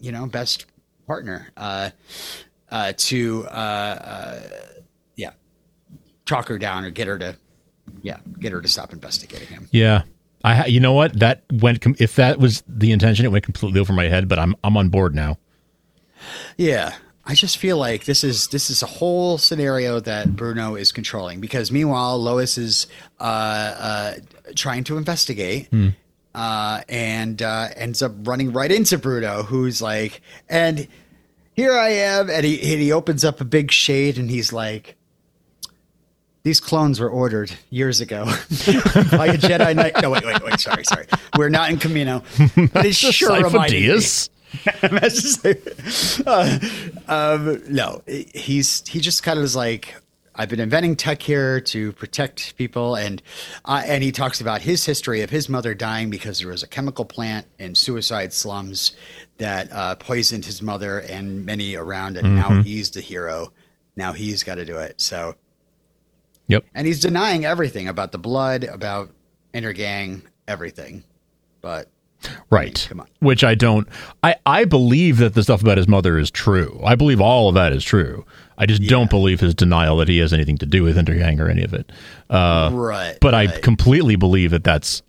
you know, best partner, uh, uh, to uh, uh, yeah, talk her down or get her to yeah, get her to stop investigating him. Yeah. I ha- you know what that went if that was the intention it went completely over my head but I'm I'm on board now. Yeah. I just feel like this is this is a whole scenario that Bruno is controlling because meanwhile Lois is uh, uh, trying to investigate uh, and uh, ends up running right into Bruno, who's like, and here I am, and he and he opens up a big shade and he's like. These clones were ordered years ago [LAUGHS] by a Jedi Knight. No, wait, wait, wait. Sorry, sorry. We're not in Kamino. But it sure reminded me. [LAUGHS] Sifo-Dyas? uh, um, no, he's he just kind of is like I've been inventing tech here to protect people, and uh, and he talks about his history of his mother dying because there was a chemical plant in suicide slums that uh, poisoned his mother and many around, and now he's the hero. Now he's got to do it. So, Yep. and he's denying everything about the blood, about Intergang, everything. But Right. come on. Which I don't I I believe that the stuff about his mother is true. I believe all of that is true. I just don't believe his denial that he has anything to do with Intergang or any of it. Uh, right, but I completely believe that that's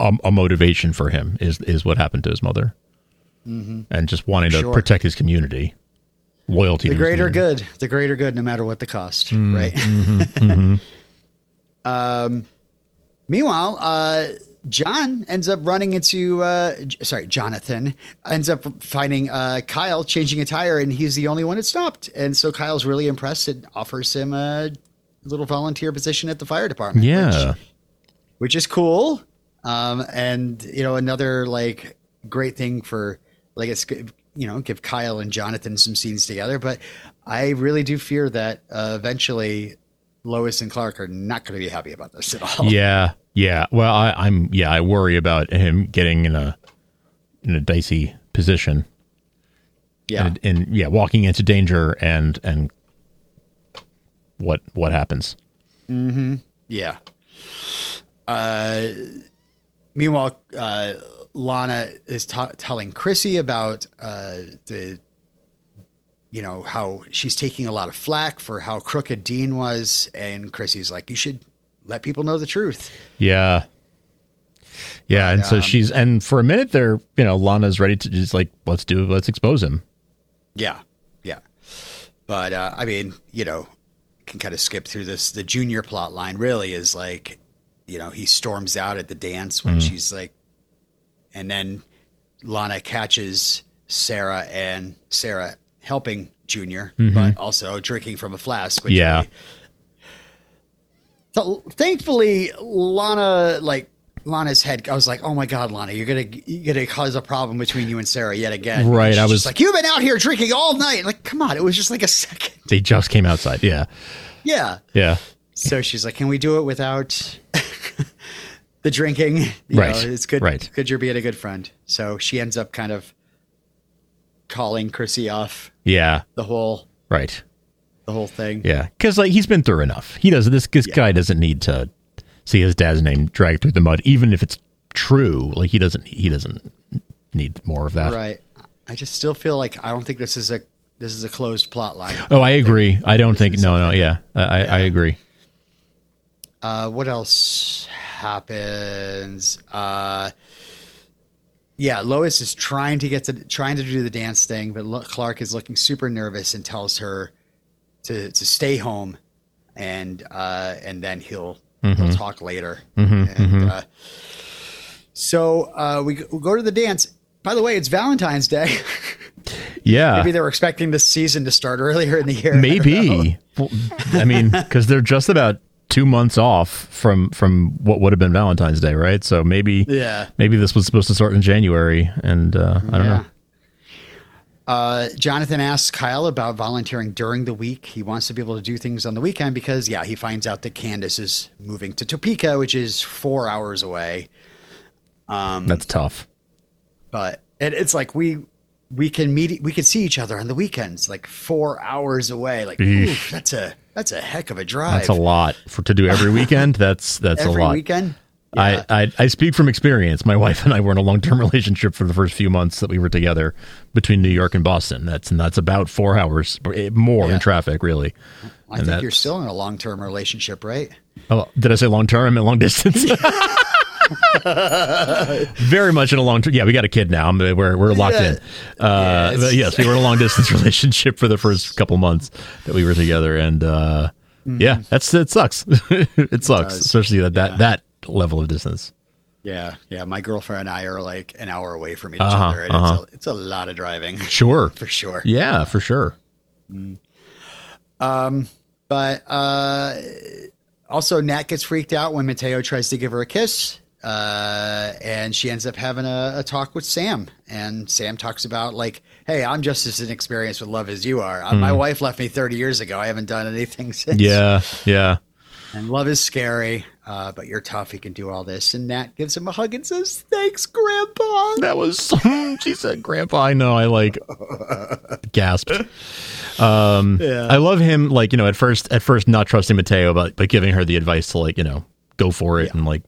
a, a motivation for him is is what happened to his mother, mm-hmm. and just wanting to Sure. protect his community, loyalty. the greater good. The greater good no matter what the cost Mm, right? mm-hmm, [LAUGHS] um meanwhile uh john ends up running into uh sorry jonathan ends up finding uh kyle changing a tire and he's the only one that stopped. And so kyle's really impressed and offers him a little volunteer position at the fire department Yeah. which, which is cool. Um and you know another like great thing for like it's you know give kyle and jonathan some scenes together but i really do fear that uh, eventually lois and clark are not going to be happy about this at all Yeah, yeah. Well, I, I'm yeah. I worry about him getting in a in a dicey position. yeah and, and yeah, walking into danger and and what what happens? Mm-hmm. Yeah. Uh, meanwhile, uh, Lana is ta telling Chrissy about uh, the you know, how she's taking a lot of flack for how crooked Dean was. And Chrissy's like, you should let people know the truth. Yeah. Yeah, and so um, she's and for a minute there, you know, Lana's ready to just like let's do let's expose him. Yeah. Yeah. But, uh, I mean, you know, can kind of skip through this. The junior plot line really is like, you know, he storms out at the dance when she's like, and then Lana catches Sarah and Sarah helping Junior, mm-hmm. but also drinking from a flask. Which Yeah. so thankfully, Lana like Lana's head. I was like, "Oh my god, Lana, you're gonna you're gonna cause a problem between you and Sarah yet again." Right, I was- like, "You've been out here drinking all night." Like, come on, it was just like a second. They just came outside. Yeah. Yeah. Yeah. So she's like, "Can we do it without the drinking?" [LAUGHS] You Right, Know, it's good. right. Good, you're being a good friend. So she ends up kind of calling Chrissy off Yeah. the whole Right. the whole thing. Yeah. Cuz like he's been through enough. He doesn't this this guy doesn't need to see his dad's name dragged through the mud even if it's true. Like he doesn't he doesn't need more of that. Right. I just still feel like I don't think this is a this is a closed plot line. Oh, I agree. I don't think no, no, yeah. I I, I agree. Uh, what else happens? Uh, yeah, Lois is trying to get to trying to do the dance thing, but Lo- Clark is looking super nervous and tells her to to stay home, and uh, and then he'll he'll talk later. and Uh, so uh, we, we go to the dance. By the way, it's Valentine's Day. [LAUGHS] Yeah. Maybe they were expecting this season to start earlier in the year. Maybe. Well, I mean, because they're just about two months off from from what would have been Valentine's Day, right? So maybe, Yeah. maybe this was supposed to start in January, and uh, I don't know. Uh, Jonathan asks Kyle about volunteering during the week. He wants to be able to do things on the weekend because, yeah, he finds out that Candice is moving to Topeka, which is four hours away. Um, That's tough. But it, it's like we we can meet, we can see each other on the weekends, like four hours away. Like, oof, that's a that's a heck of a drive. That's a lot for to do every weekend. That's that's Every a lot. weekend. I, I I speak from experience. My wife and I were in a long term [LAUGHS] relationship for the first few months that we were together between New York and Boston. That's and that's about four hours eh, more Yeah. in traffic, really. I and think you're still in a long term relationship, right? Oh, did I say long term? I meant long distance. [LAUGHS] [LAUGHS] Very much in a long term. Yeah, we got a kid now. We're we're locked Yeah. in. Uh, Yes. yes, we were in a long distance [LAUGHS] relationship for the first couple months that we were together, and uh, yeah, that's it sucks. [LAUGHS] it sucks, does. especially that that that level of distance. Yeah, yeah. My girlfriend and I are like an hour away from each Uh-huh, other, and uh-huh. it's, a, it's a lot of driving [LAUGHS] Sure. for sure. Yeah, for sure. Um, But uh, also, Nat gets freaked out when Mateo tries to give her a kiss. Uh, and she ends up having a, a talk with Sam. And Sam talks about, like, hey, I'm just as inexperienced with love as you are. Uh, My wife left me 30 years ago. I haven't done anything [LAUGHS] since. Yeah, yeah. And love is scary, uh, but you're tough. You can do all this. And Nat gives him a hug and says, thanks, Grandpa. That was [LAUGHS] she said, "Grandpa." I know. I like [LAUGHS] gasped. Um, Yeah. I love him. Like you know, at first, at first, not trusting Mateo, but but giving her the advice to like you know go for it and like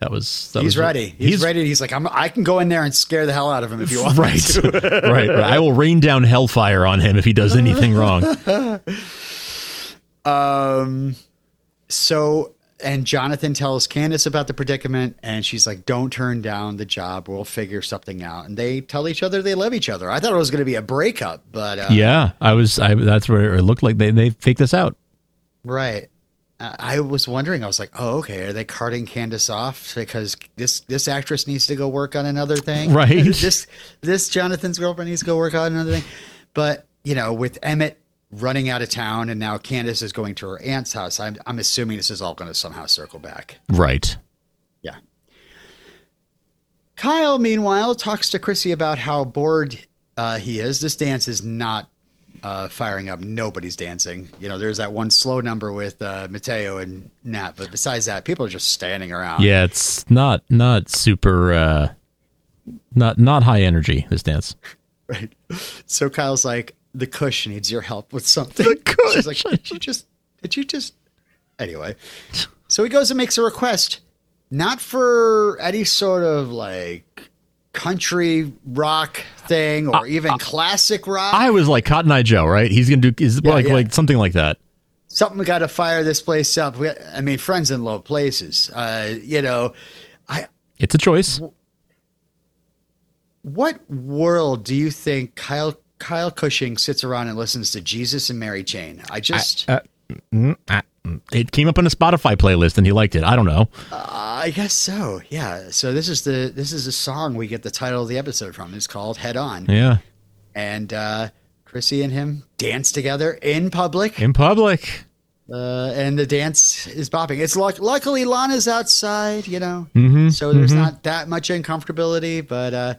that was that He's was, ready. He's, ready. He's like, I'm, I can go in there and scare the hell out of him if you want. Right, to." [LAUGHS] right, right. I will rain down hellfire on him if he does anything wrong. [LAUGHS] Um, so, and Jonathan tells Candice about the predicament, and she's like, "Don't turn down the job. We'll figure something out." And they tell each other they love each other. I thought it was going to be a breakup, but uh, Yeah, I was. I that's where it looked like they they faked this out. right. I was wondering. I was like, "Oh, okay. Are they carting Candice off because this this actress needs to go work on another thing? Right. this this Jonathan's girlfriend needs to go work on another thing." But you know, with Emmett running out of town, and now Candice is going to her aunt's house. I'm I'm assuming this is all going to somehow circle back. Right. Yeah. Kyle, meanwhile, talks to Chrissy about how bored uh, he is. This dance is not uh, firing up. Nobody's dancing. You know, there's that one slow number with uh, Mateo and Nat, but besides that, people are just standing around. Yeah, it's not not super. uh not not high energy. This dance. Right. So Kyle's like, the Kush needs your help with something. The Kush. [LAUGHS] She's like, did you just, did you just, anyway. So he goes and makes a request, not for any sort of like country rock thing or even classic rock. I was like Cotton Eye Joe, right? He's gonna do is Yeah, like yeah. like something like that. Something we got to fire this place up. I mean, friends in low places. Uh, you know, I It's a choice. what world do you think Kyle Kyle Cushing sits around and listens to Jesus and Mary Chain? I just, Uh, mm, ah, mm. It came up on a Spotify playlist and he liked it. I don't know. I guess so. Yeah. So this is the this is a song we get the title of the episode from. It's called Head On, Yeah, and uh, Chrissy and him dance together in public. in public. uh, and the dance is bopping. It's luck- luckily Lana's outside, you know, Mm-hmm, so there's not that much uncomfortability. But uh,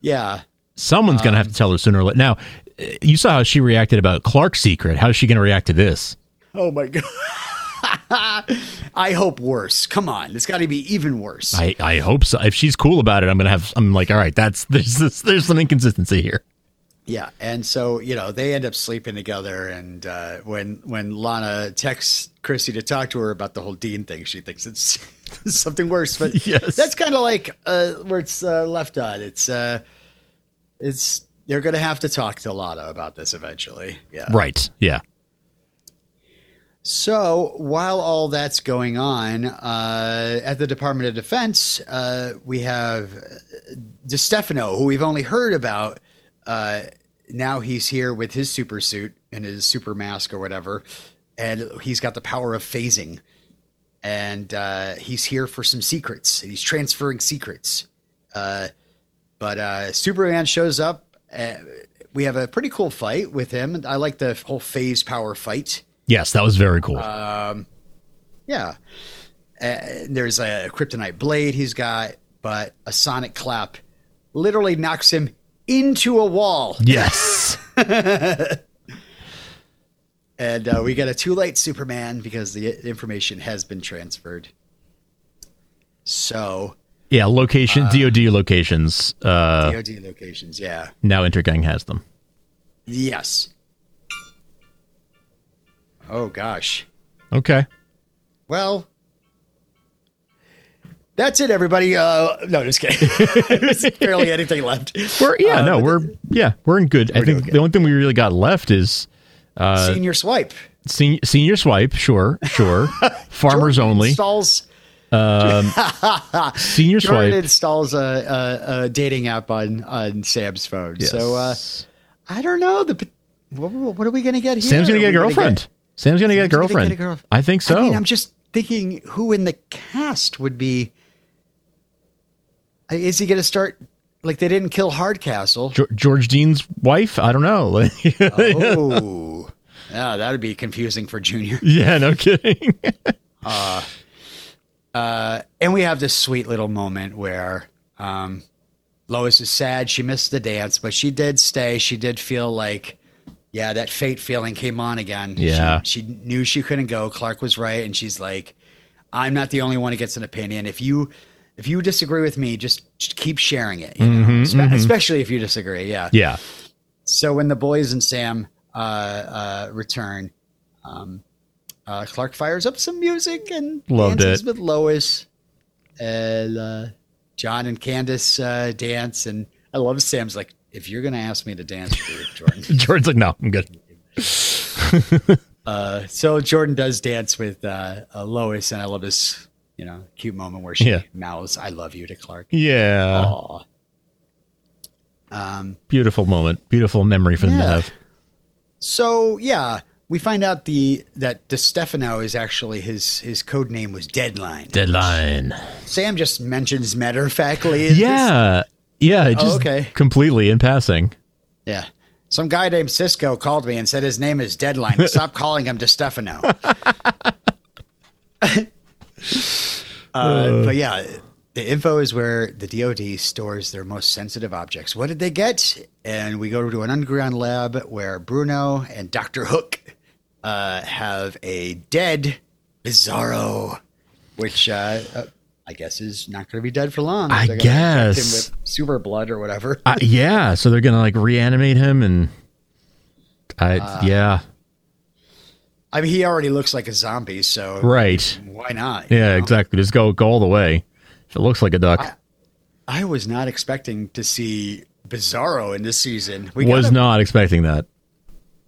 yeah, Someone's gonna have to tell her sooner or later. Now, uh, you saw how she reacted about Clark's secret. How's she gonna react to this? Oh my god, I hope worse. Come on, it's got to be even worse. I, I hope so. If she's cool about it, I'm gonna have. I'm like, all right, that's there's this, there's some inconsistency here. Yeah, and so you know they end up sleeping together, and uh, when when Lana texts Chrissy to talk to her about the whole Dean thing, she thinks it's [LAUGHS] something worse. But [LAUGHS] Yes. that's kind of like uh, where it's uh, left on. It's uh, it's they're going to have to talk to Lana about this eventually. Yeah. Right. Yeah. So while all that's going on uh, at the Department of Defense, uh, we have DeStefano, who we've only heard about. Uh, now he's here with his super suit and his super mask or whatever, and he's got the power of phasing. And uh, he's here for some secrets. He's transferring secrets. Uh, but uh, Superman shows up. Uh, we have a pretty cool fight with him. I like the whole phase power fight. Yes, that was very cool. Yeah. Uh, there's a kryptonite blade he's got, but a sonic clap literally knocks him into a wall. yes. [LAUGHS] And uh, we get a too late Superman because the information has been transferred. So, Yeah. Location. DoD locations. Uh, DOD locations, yeah. now Intergang has them. Yes. Oh, gosh. Okay. Well, that's it, everybody. Uh, no, just kidding. [LAUGHS] There's barely anything left. We're yeah. Uh, no, we're yeah. We're in good. I We're think good. the only thing we really got left is Senior swipe. sen- senior swipe. Sure. Sure. [LAUGHS] Farmers Jordan only. Installs, [LAUGHS] Senior Jordan swipe. installs a, a, a dating app on, on Sam's phone. So uh, I don't know. The what, what are we going to get here? Sam's gonna get a girlfriend. Sam's gonna get a get girlfriend. a girl- I think so. I mean, I'm just thinking who in the cast would be. Is he going to start? Like they didn't kill Hardcastle. Geor- George Dean's wife. I don't know. [LAUGHS] Oh, yeah, that would be confusing for Junior. [LAUGHS] yeah. No kidding. [LAUGHS] And we have this sweet little moment where um, Lois is sad. She missed the dance, but she did stay. She did feel like, yeah, that fate feeling came on again. Yeah. She, she knew she couldn't go. Clark was right. And she's like, I'm not the only one who gets an opinion. If you. If you disagree with me, just, just keep sharing it. You know? Espe- Especially if you disagree. Yeah. yeah. So when the boys and Sam uh, uh, return, um, uh, Clark fires up some music and Loved dances it. with Lois, and uh, John and Candice uh, dance. And I love Sam's like, if you're gonna ask me to dance with you, Jordan. [LAUGHS] George's like, no, I'm good. [LAUGHS] uh, so Jordan does dance with uh, uh, Lois, and I love this, you know, cute moment where she Yeah. mouths "I love you" to Clark. Yeah. Aw. Um, Beautiful moment. Beautiful memory for them to have. So yeah, we find out the that DeStefano is actually his his code name was Deadline. Deadline. Sam just mentions matter of factly. Yeah. this- Yeah. Oh, Just okay. completely in passing. yeah. Some guy named Cisco called me and said his name is Deadline. [LAUGHS] Stop calling him DeStefano. [LAUGHS] uh, but yeah, the info is where the DoD stores their most sensitive objects. What did they get? And we go to an underground lab where Bruno and Doctor Hook uh, have a dead Bizarro, which uh, uh, I guess is not going to be dead for long. I They're gonna inject guess. him with super blood or whatever. Uh, yeah. So they're gonna like reanimate him and. I Uh, yeah. I mean, he already looks like a zombie, so Right. why not? Yeah. know? Exactly. Just go go all the way. If it looks like a duck. I was not expecting to see Bizarro in this season. We Was gotta- not expecting that.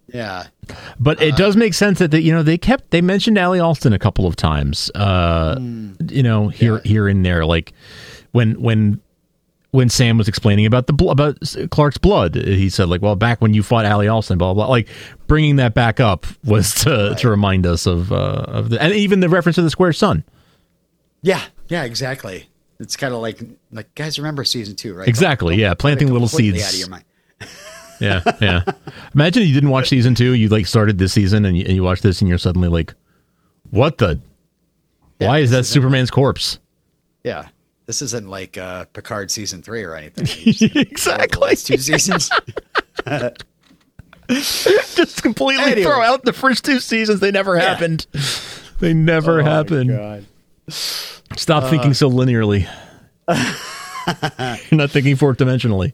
Yeah. But it does make sense that they, you know they kept they mentioned Ally Allston a couple of times. Uh, You know here here and there, like when when when Sam was explaining about the about Clark's blood, he said like, well, back when you fought Ally Allston, blah blah. blah. Like bringing that back up was to to remind us of uh, of the and even the reference to the square sun. Yeah. Yeah. Exactly. It's kind of like like guys remember season two, right? Exactly, yeah, planting little seeds. out of your mind. [LAUGHS] Yeah, yeah. [LAUGHS] Imagine you didn't watch season two. You like started this season and you, and you watch this and you're suddenly like, what the? Why is that Superman's corpse? Yeah. This isn't like uh, Picard season three or anything. [LAUGHS] You just- the exactly. last two seasons. [LAUGHS] Just completely Anyway. throw out the first two seasons. They never happened. They never Oh, happened. God. Stop thinking so linearly. You're not thinking fourth dimensionally.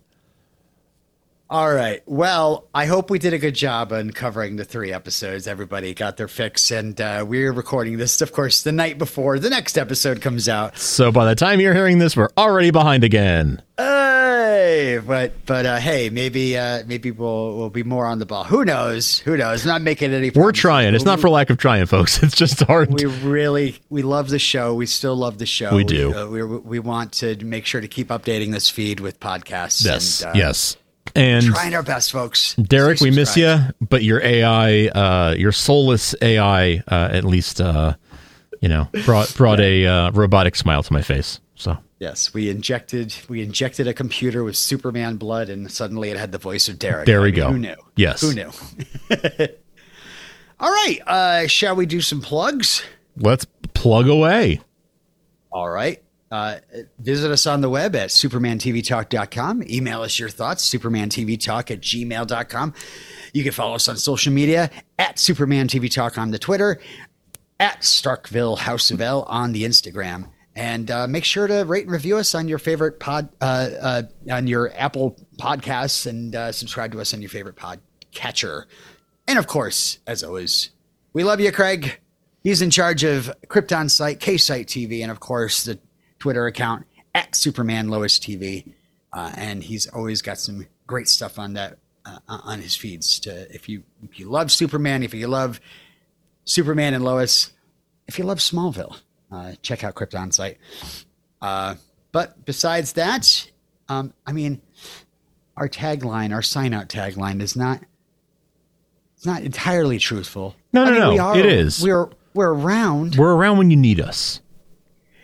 All right. Well, I hope we did a good job on covering the three episodes. Everybody got their fix, and uh, we're recording this, of course, the night before the next episode comes out. So by the time you're hearing this, we're already behind again. Hey, but but uh, hey, maybe uh, maybe we'll we'll be more on the ball. Who knows? Who knows? Not making any. We're trying. It's not for lack of trying, folks. [LAUGHS] It's just hard. We really we love the show. We still love the show. We do. uh, we, we want to make sure to keep updating this feed with podcasts. yes, and, uh, yes. And Trying our best, folks. Derek, we miss you, but your AI, uh, your soulless AI, uh, at least, uh, you know, brought brought a uh, robotic smile to my face. So Yes, we injected we injected a computer with Superman blood, and suddenly it had the voice of Derek. There I we mean, go. Who knew? Yes. Who knew? [LAUGHS] All right. Uh, shall we do some plugs? let's plug away. All right. Uh, visit us on the web at supermantvtalk.com. Email us your thoughts, supermantvtalk at gmail.com. You can follow us on social media at Superman TV Talk on the Twitter, at Starkville House of L on the Instagram. And uh, make sure to rate and review us on your favorite pod, uh, uh, on your Apple podcasts, and uh, subscribe to us on your favorite pod catcher. And of course, as always, we love you, Craig. He's in charge of KryptonSite, K Site TV, and of course the Twitter account at Superman Lois TV. Uh, and he's always got some great stuff on that uh, on his feeds. To if you if you love Superman, if you love Superman and Lois, if you love Smallville, uh, check out KryptonSite. Uh, but besides that, um, I mean, our tagline, our sign out tagline, is not it's not entirely truthful. No, I no, mean, no, we are, it is. We're we're around. We're around when you need us.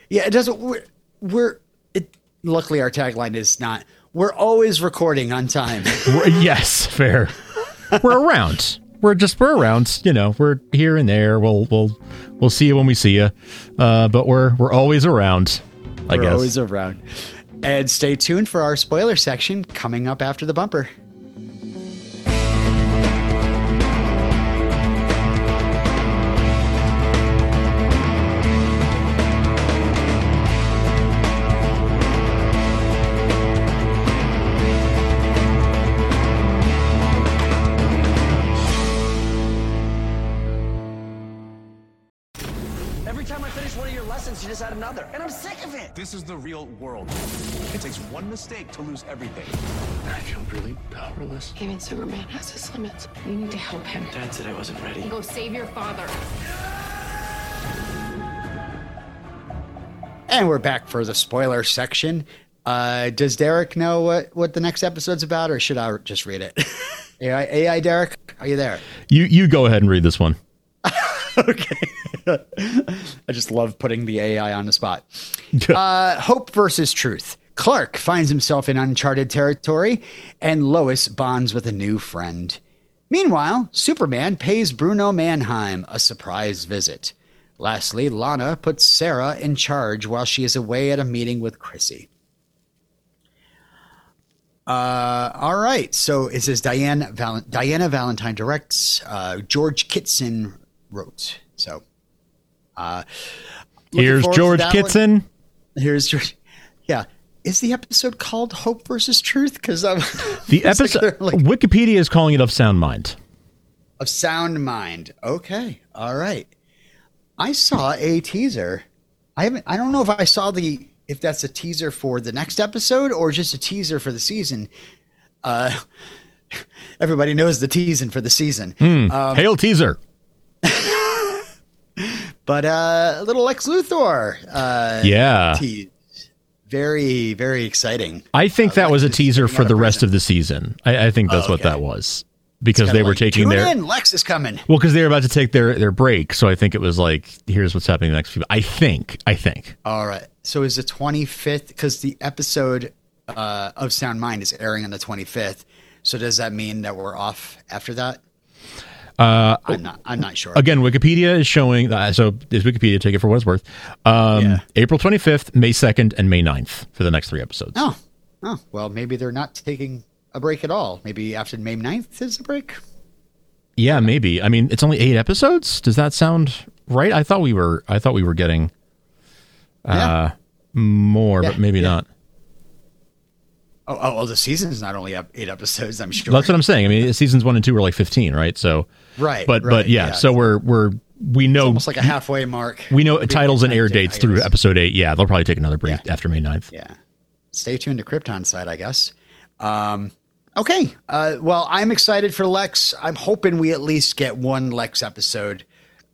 Yeah, it doesn't. We're, we're it. Luckily, our tagline is not. We're always recording on time. [LAUGHS] Yes, fair. We're around. We're just we're around. You know, we're here and there. We'll we'll we'll see you when we see you. Uh, but we're we're always around. I we're guess. always around. And stay tuned for our spoiler section coming up after the bumper. Is the real world. It takes one mistake to lose everything. I feel really powerless. Even Superman has his limits. We need to help him. Dad said I wasn't ready. Go save your father. And we're back for the spoiler section. Uh, does Derek know what, what the next episode's about, or should I just read it? [LAUGHS] AI, AI Derek, are you there? You you go ahead and read this one. [LAUGHS] okay. [LAUGHS] I just love putting the AI on the spot. [LAUGHS] Uh, hope versus truth. Clark finds himself in uncharted territory, and Lois bonds with a new friend. Meanwhile, Superman pays Bruno Mannheim a surprise visit. Lastly, Lana puts Sarah in charge while she is away at a meeting with Chrissy. Uh, all right. So it says Diane Val- Diana Valentine directs. Uh, George Kitson wrote. So, uh, Here's George that one. Kitson. Here's George. Yeah. Is the episode called Hope versus Truth? Because I'm [LAUGHS] The [LAUGHS] episode like Wikipedia is calling it of sound mind. of sound mind. Okay. All right. I saw a teaser. I haven't. I don't know if I saw the if that's a teaser for the next episode or just a teaser for the season. Uh, [LAUGHS] everybody knows the teasing for the season. Um, Hail teaser. But uh, a little Lex Luthor. Uh, Yeah. tease. Very, very exciting. I think that was a teaser for the rest of the season. I, I think that's Oh, what that was because they were like, taking their in, Lex is coming. well because they were about to take their their break. So I think it was like here's what's happening the next few. I think. I think. All right. So is the 25th because the episode uh, of Sound Mind is airing on the 25th. So does that mean that we're off after that? Uh, I'm not. I'm not sure. again, Wikipedia is showing. Uh, so is Wikipedia? Take it for what it's worth. Um, Yeah. April 25th, May 2nd, and May 9th for the next three episodes. Oh. Oh. Well, maybe they're not taking a break at all. Maybe after May 9th is the break. Yeah, maybe. I mean, it's only eight episodes. Does that sound right? I thought we were. I thought we were getting uh, more, Yeah, but maybe yeah. not. Oh, oh, well, the season's not only up eight episodes. I'm sure. That's what I'm saying. I mean, seasons one and two were like 15, right? So, Right, But but yeah, yeah. So we're we're we know Almost like a halfway mark. we know titles and air dates through episode eight. Yeah, they'll probably take another break after May 9th. Yeah. Stay tuned to KryptonSite, I guess. Um, okay. Uh, well, I'm excited for Lex. I'm hoping we at least get one Lex episode,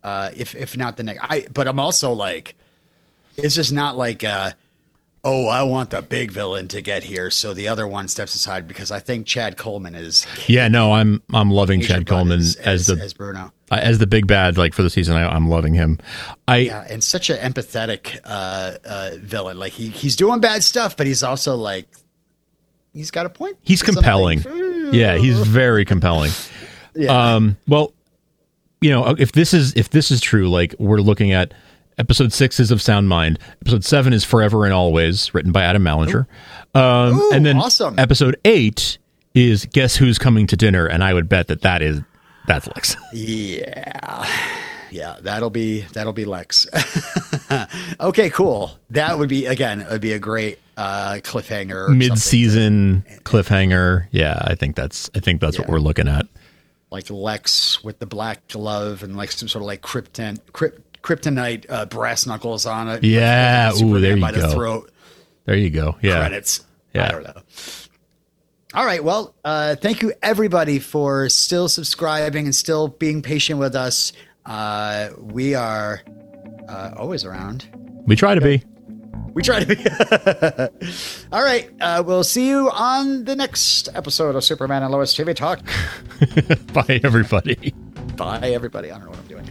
uh, if if not the next. I but I'm also like, it's just not like, uh, oh, I want the big villain to get here, so the other one steps aside because I think Chad Coleman is Yeah, no, I'm I'm loving Asia Chad Coleman as, as, as, the as Bruno. as the big bad like for the season. I, I'm loving him. I Yeah, and such an empathetic uh, uh, villain. Like he he's doing bad stuff, but he's also like he's got a point. he's Something. compelling. Yeah, he's very compelling. [LAUGHS] Yeah. Um, well, you know, if this is if this is true, like we're looking at episode six is of Sound Mind, episode seven is Forever and Always, written by Adam Mallinger, um, Ooh, and then awesome. episode eight is Guess Who's Coming to Dinner, and I would bet that that is that's [LAUGHS] Lex. Yeah. Yeah, that'll be that'll be Lex. [LAUGHS] okay, cool. That would be again, it would be a great uh cliffhanger. Mid-season cliffhanger. Yeah, I think that's I think that's what we're looking at. like Lex with the black glove and like some sort of like krypton kryp, kryptonite uh, brass knuckles on it. Yeah, ooh, there you by the go. throat. There you go. Yeah. credits. Yeah. I don't know. All right. Well, uh, thank you everybody for still subscribing and still being patient with us. Uh, we are uh, always around. We try to be. We try to be. [LAUGHS] All right. Uh, we'll see you on the next episode of Superman and Lois TV Talk. [LAUGHS] Bye everybody. Bye, everybody. I don't know what I'm doing.